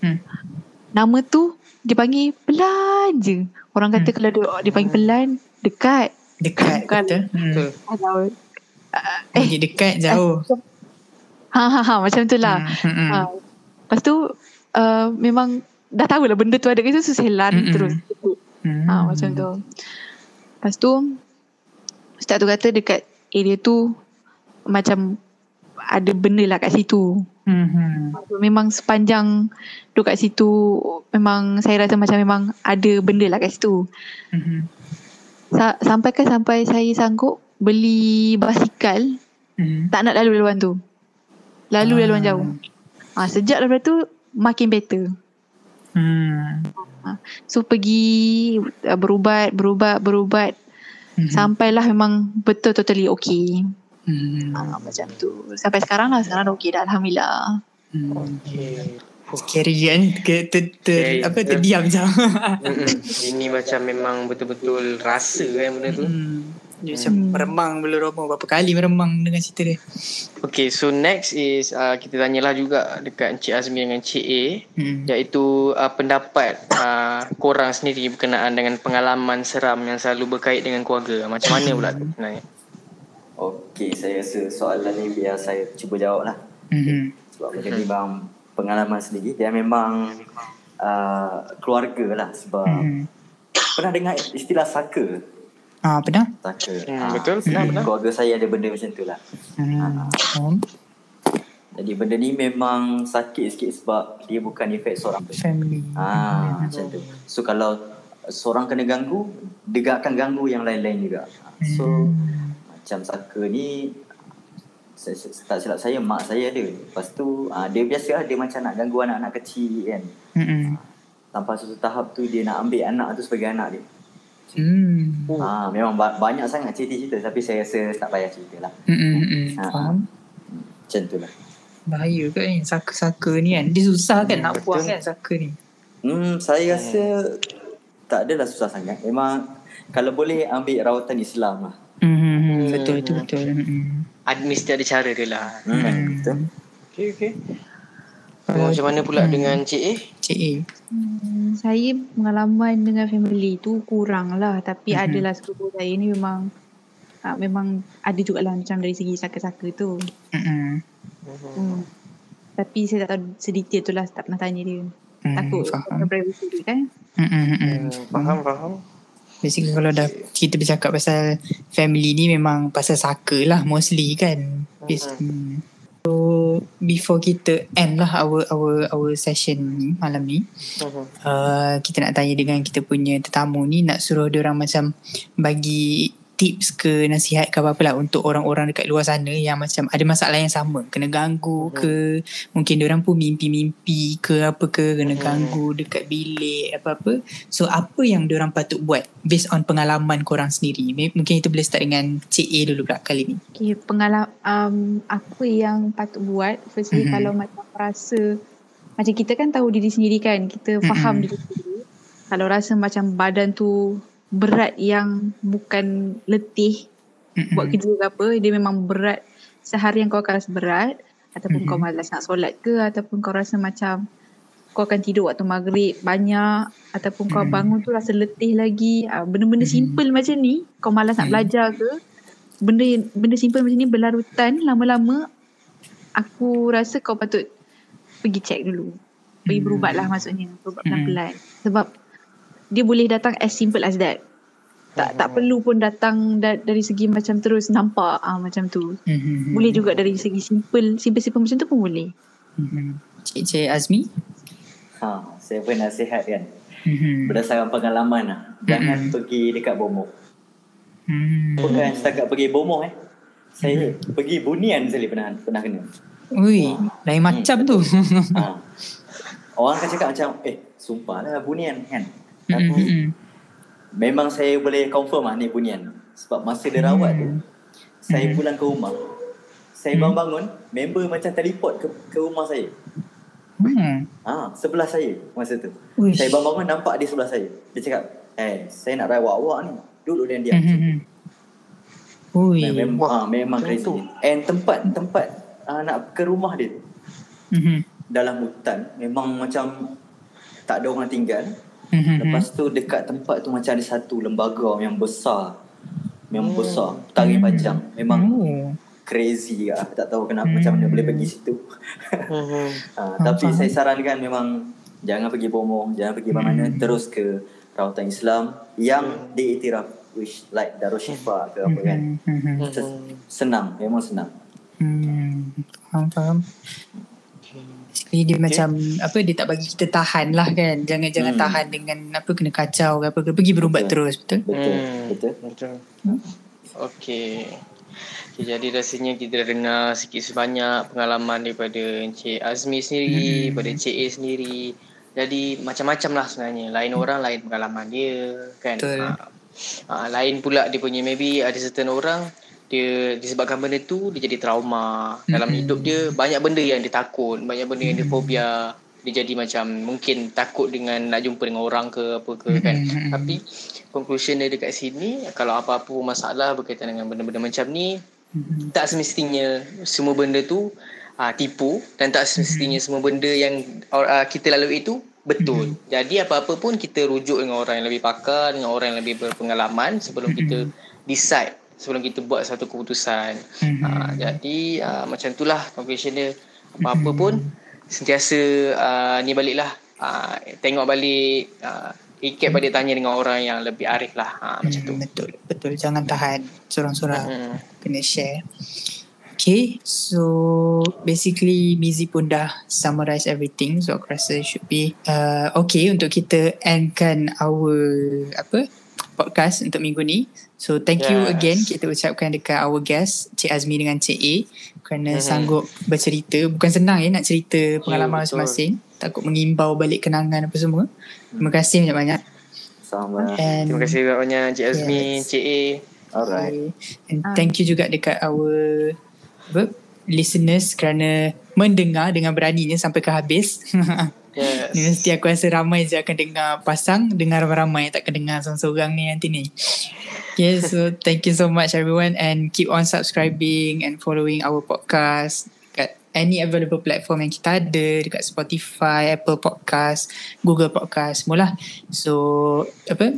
Hmm. nama tu dia panggil pelan je orang kata Hmm. kalau dia, dia panggil pelan dekat Dekat Bukan. kata. Hmm. Betul. Atau Eh. Lagi dekat jauh. ha ha ha macam tu lah. Hmm. Hmm. Ha. Lepas tu uh, memang dah tahu lah benda tu ada kat situ so saya lari Mm-mm. terus. Hmm. Ha macam tu. Lepas tu ustaz tu kata dekat area tu macam ada benda lah kat situ. Hmm. Memang sepanjang duduk kat situ memang saya rasa macam memang ada benda lah kat situ. Hmm. Sa- sampai kan sampai saya sanggup beli basikal Hmm. tak nak lalu laluan tu. Lalu laluan Ah. jauh. Ha, sejak daripada tu makin better. Hmm. So pergi uh, berubat, berubat, berubat Hmm. sampailah memang betul totally okay. Hmm. Ha, macam tu. Sampai sekarang lah, sekarang okay dah Alhamdulillah. Hmm. Okay. Scary kan ke ter, ter, Scary. apa terdiam je. Mm-mm. Ini macam memang betul-betul rasa kan benda tu. hmm. Dia macam Hmm. meremang bulu roma berapa kali meremang dengan cerita dia. Okay, so next is uh, kita tanyalah juga dekat Encik Azmi dengan Encik A Hmm. iaitu uh, pendapat uh, korang sendiri berkenaan dengan pengalaman seram yang selalu berkait dengan keluarga. Macam mana pula tu sebenarnya? Okey, saya rasa soalan ni biar saya cuba jawab lah. Hmm. Sebab benda ni bang pengalaman sendiri. Dia memang uh, keluarga lah. Sebab Hmm. pernah dengar istilah saka? Ah, pernah? Saka. Hmm, Ah, betul, pernah, hmm, pernah. Keluarga saya ada benda macam tu lah. Hmm. Oh, Jadi benda ni memang sakit sikit sebab dia bukan efek seorang. family. Ah, macam tu. So kalau seorang kena ganggu, dia akan ganggu yang lain-lain juga. So Hmm. macam saka ni saya, tak silap saya mak saya ada. Lepas tu ah, dia biasa lah dia macam nak ganggu anak-anak kecil kan. Hmm. Sampai satu tahap tu dia nak ambil anak tu sebagai anak dia. Hmm. Ah, memang ba- banyak sangat cerita-cerita tapi saya rasa tak payah cerita lah. Hmm. Hmm. Hmm. Ah. Faham? Macam tu lah. Bahaya kan ni saka-saka ni kan. Dia susah kan nak Betul. buang kan saka ni. Hmm, saya rasa tak adalah susah sangat. Memang kalau boleh ambil rawatan Islam lah. Hmm. Betul tu betul. Hmm. Ad, mesti ada cara dia lah. Hmm, betul. Okay, okay. So, macam mana pula dengan Encik A? Cik A. Hmm, saya pengalaman dengan family tu kurang lah. Tapi Mhm. adalah sepupu saya ni memang uh, memang ada jugalah macam dari segi saka-saka tu. Hmm. Hmm. Tapi saya tak tahu sedetail tu lah. Tak pernah tanya dia. Hmm. Takut Faham. privacy dia kan. Hmm. Hmm. Hmm. Hmm, faham, faham. Basically kalau dah kita bercakap pasal family ni memang pasal saka lah mostly kan. Bas- hmm. So before kita end lah our our our session ni malam ni, Mhm. uh, kita nak tanya dengan kita punya tetamu ni nak suruh dia orang macam bagi tips ke nasihat ke apa-apa lah untuk orang-orang dekat luar sana yang macam ada masalah yang sama. Kena ganggu ke mungkin dia orang pun mimpi-mimpi ke apa ke kena ganggu dekat bilik apa-apa. So apa yang dia orang patut buat based on pengalaman korang sendiri? Mungkin kita boleh start dengan Cik A dulu pula kali ni. Okay, pengalaman um, apa yang patut buat? Firstly Mhm. kalau macam rasa macam kita kan tahu diri sendiri kan kita faham Mhm. diri sendiri. Kalau rasa macam badan tu berat yang bukan letih Mm-mm. buat kerja ke apa dia memang berat seharian kau akan rasa berat ataupun Mhm. kau malas nak solat ke ataupun kau rasa macam kau akan tidur waktu maghrib banyak ataupun kau Mhm. bangun tu rasa letih lagi Ah, benda-benda Mhm. simple macam ni kau malas nak Mhm. belajar ke benda benda simple macam ni berlarutan lama-lama aku rasa kau patut pergi check dulu pergi Mhm. berubat lah maksudnya berubat Mhm. pelan-pelan sebab dia boleh datang as simple as that tak tak perlu pun datang da- dari segi macam terus nampak ah macam tu Mhm. boleh juga dari segi simple simple-simple macam tu pun boleh Mhm. Cik Cik Azmi Ha, saya pun nasihat kan. Mm-hmm. Berdasarkan pengalaman lah. Jangan mm-hmm. pergi dekat Bomoh. Mm-hmm. Bukan setakat pergi Bomoh eh. Saya mm-hmm. pergi Bunian sekali pernah pernah kena. Ui, ha. lain macam hmm. tu. ha. Orang akan cakap macam, eh, sumpah lah Bunian kan. Tapi, mm-hmm. memang saya boleh confirm lah ni Bunian. Sebab masa dia rawat mm. tu, saya mm. pulang ke rumah. Saya mm. bangun-bangun, member macam teleport ke, ke rumah saya. Hmm. Ah, sebelah saya masa tu. Uish. Saya bangun-bangun nampak dia sebelah saya. Dia cakap, "Eh, saya nak rawat awak ni. Duduk dia diam." Hmm. Ui. Memang Wah, memang crazy. Tu. And tempat tempat uh, nak ke rumah dia. Hmm. Dalam hutan, memang macam tak ada orang tinggal. Hmm. Lepas tu dekat tempat tu macam ada satu lembaga yang besar. Memang hmm. besar, tarik panjang. Memang hmm crazy lah. Tak tahu kenapa hmm. macam mana boleh pergi situ. hmm. uh, tapi saya sarankan memang jangan pergi Bomo, jangan pergi mana-mana. Hmm. Terus ke rawatan Islam yang hmm. diiktiraf which like Darul Shifa ke apa kan. Hmm. hmm. Senang, memang senang. Hmm. Faham, faham. Jadi dia okay. macam apa dia tak bagi kita tahan lah kan. Jangan jangan hmm. tahan dengan apa kena kacau ke apa ke pergi berubat betul. terus betul? Betul. Hmm. Betul. Betul. Hmm? Okey. Okay, jadi rasanya kita dah dengar sikit sebanyak pengalaman daripada Encik Azmi sendiri, hmm. daripada Encik A sendiri. Jadi macam-macam lah sebenarnya. Lain hmm. orang, lain pengalaman dia. kan. Ha. Ha, lain pula dia punya maybe ada certain orang dia disebabkan benda tu dia jadi trauma dalam hidup dia banyak benda yang dia takut banyak benda yang dia fobia dia jadi macam mungkin takut dengan nak jumpa dengan orang ke apa ke kan hmm. tapi conclusion dia dekat sini kalau apa-apa masalah berkaitan dengan benda-benda macam ni mm-hmm. tak semestinya semua benda tu uh, tipu dan tak semestinya mm-hmm. semua benda yang uh, kita lalui itu betul. Mm-hmm. Jadi apa-apa pun kita rujuk dengan orang yang lebih pakar, dengan orang yang lebih berpengalaman sebelum mm-hmm. kita decide, sebelum kita buat satu keputusan. Mm-hmm. Uh, jadi uh, macam itulah conclusion dia. Apa-apa mm-hmm. pun sentiasa uh, ni baliklah uh, tengok balik uh, recap pada tanya dengan orang yang lebih arif lah ha, macam tu hmm, betul betul jangan tahan sorang-sorang hmm. kena share Okay, so basically Mizi pun dah summarize everything. So aku rasa should be uh, okay untuk kita endkan our apa podcast untuk minggu ni. So thank yes. you again kita ucapkan dekat our guest Cik Azmi dengan Cik A kerana mm-hmm. sanggup bercerita. Bukan senang ya nak cerita pengalaman yeah, masing-masing. Takut mengimbau balik kenangan apa semua. Terima kasih banyak-banyak. Sama. And Terima kasih banyak Cik Azmi, yes. Cik A. Alright. And thank you juga dekat our apa, listeners kerana mendengar dengan beraninya sampai ke habis. Yes. Mesti aku rasa ramai je akan dengar pasang, dengar ramai-ramai tak akan dengar seorang-seorang ni nanti ni. Okay, so thank you so much everyone and keep on subscribing and following our podcast kat any available platform yang kita ada dekat Spotify, Apple Podcast, Google Podcast, semualah. So, apa?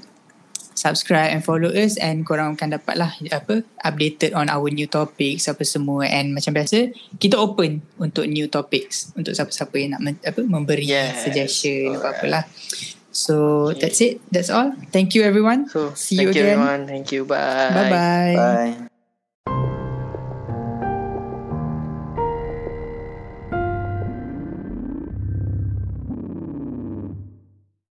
Subscribe and follow us and korang akan dapat lah apa updated on our new topics apa semua. And macam biasa kita open untuk new topics untuk siapa-siapa yang nak apa memberi yes. suggestion apa apalah. So okay. that's it. That's all. Thank you everyone. So, see you again. everyone. thank you. Bye. Bye bye bye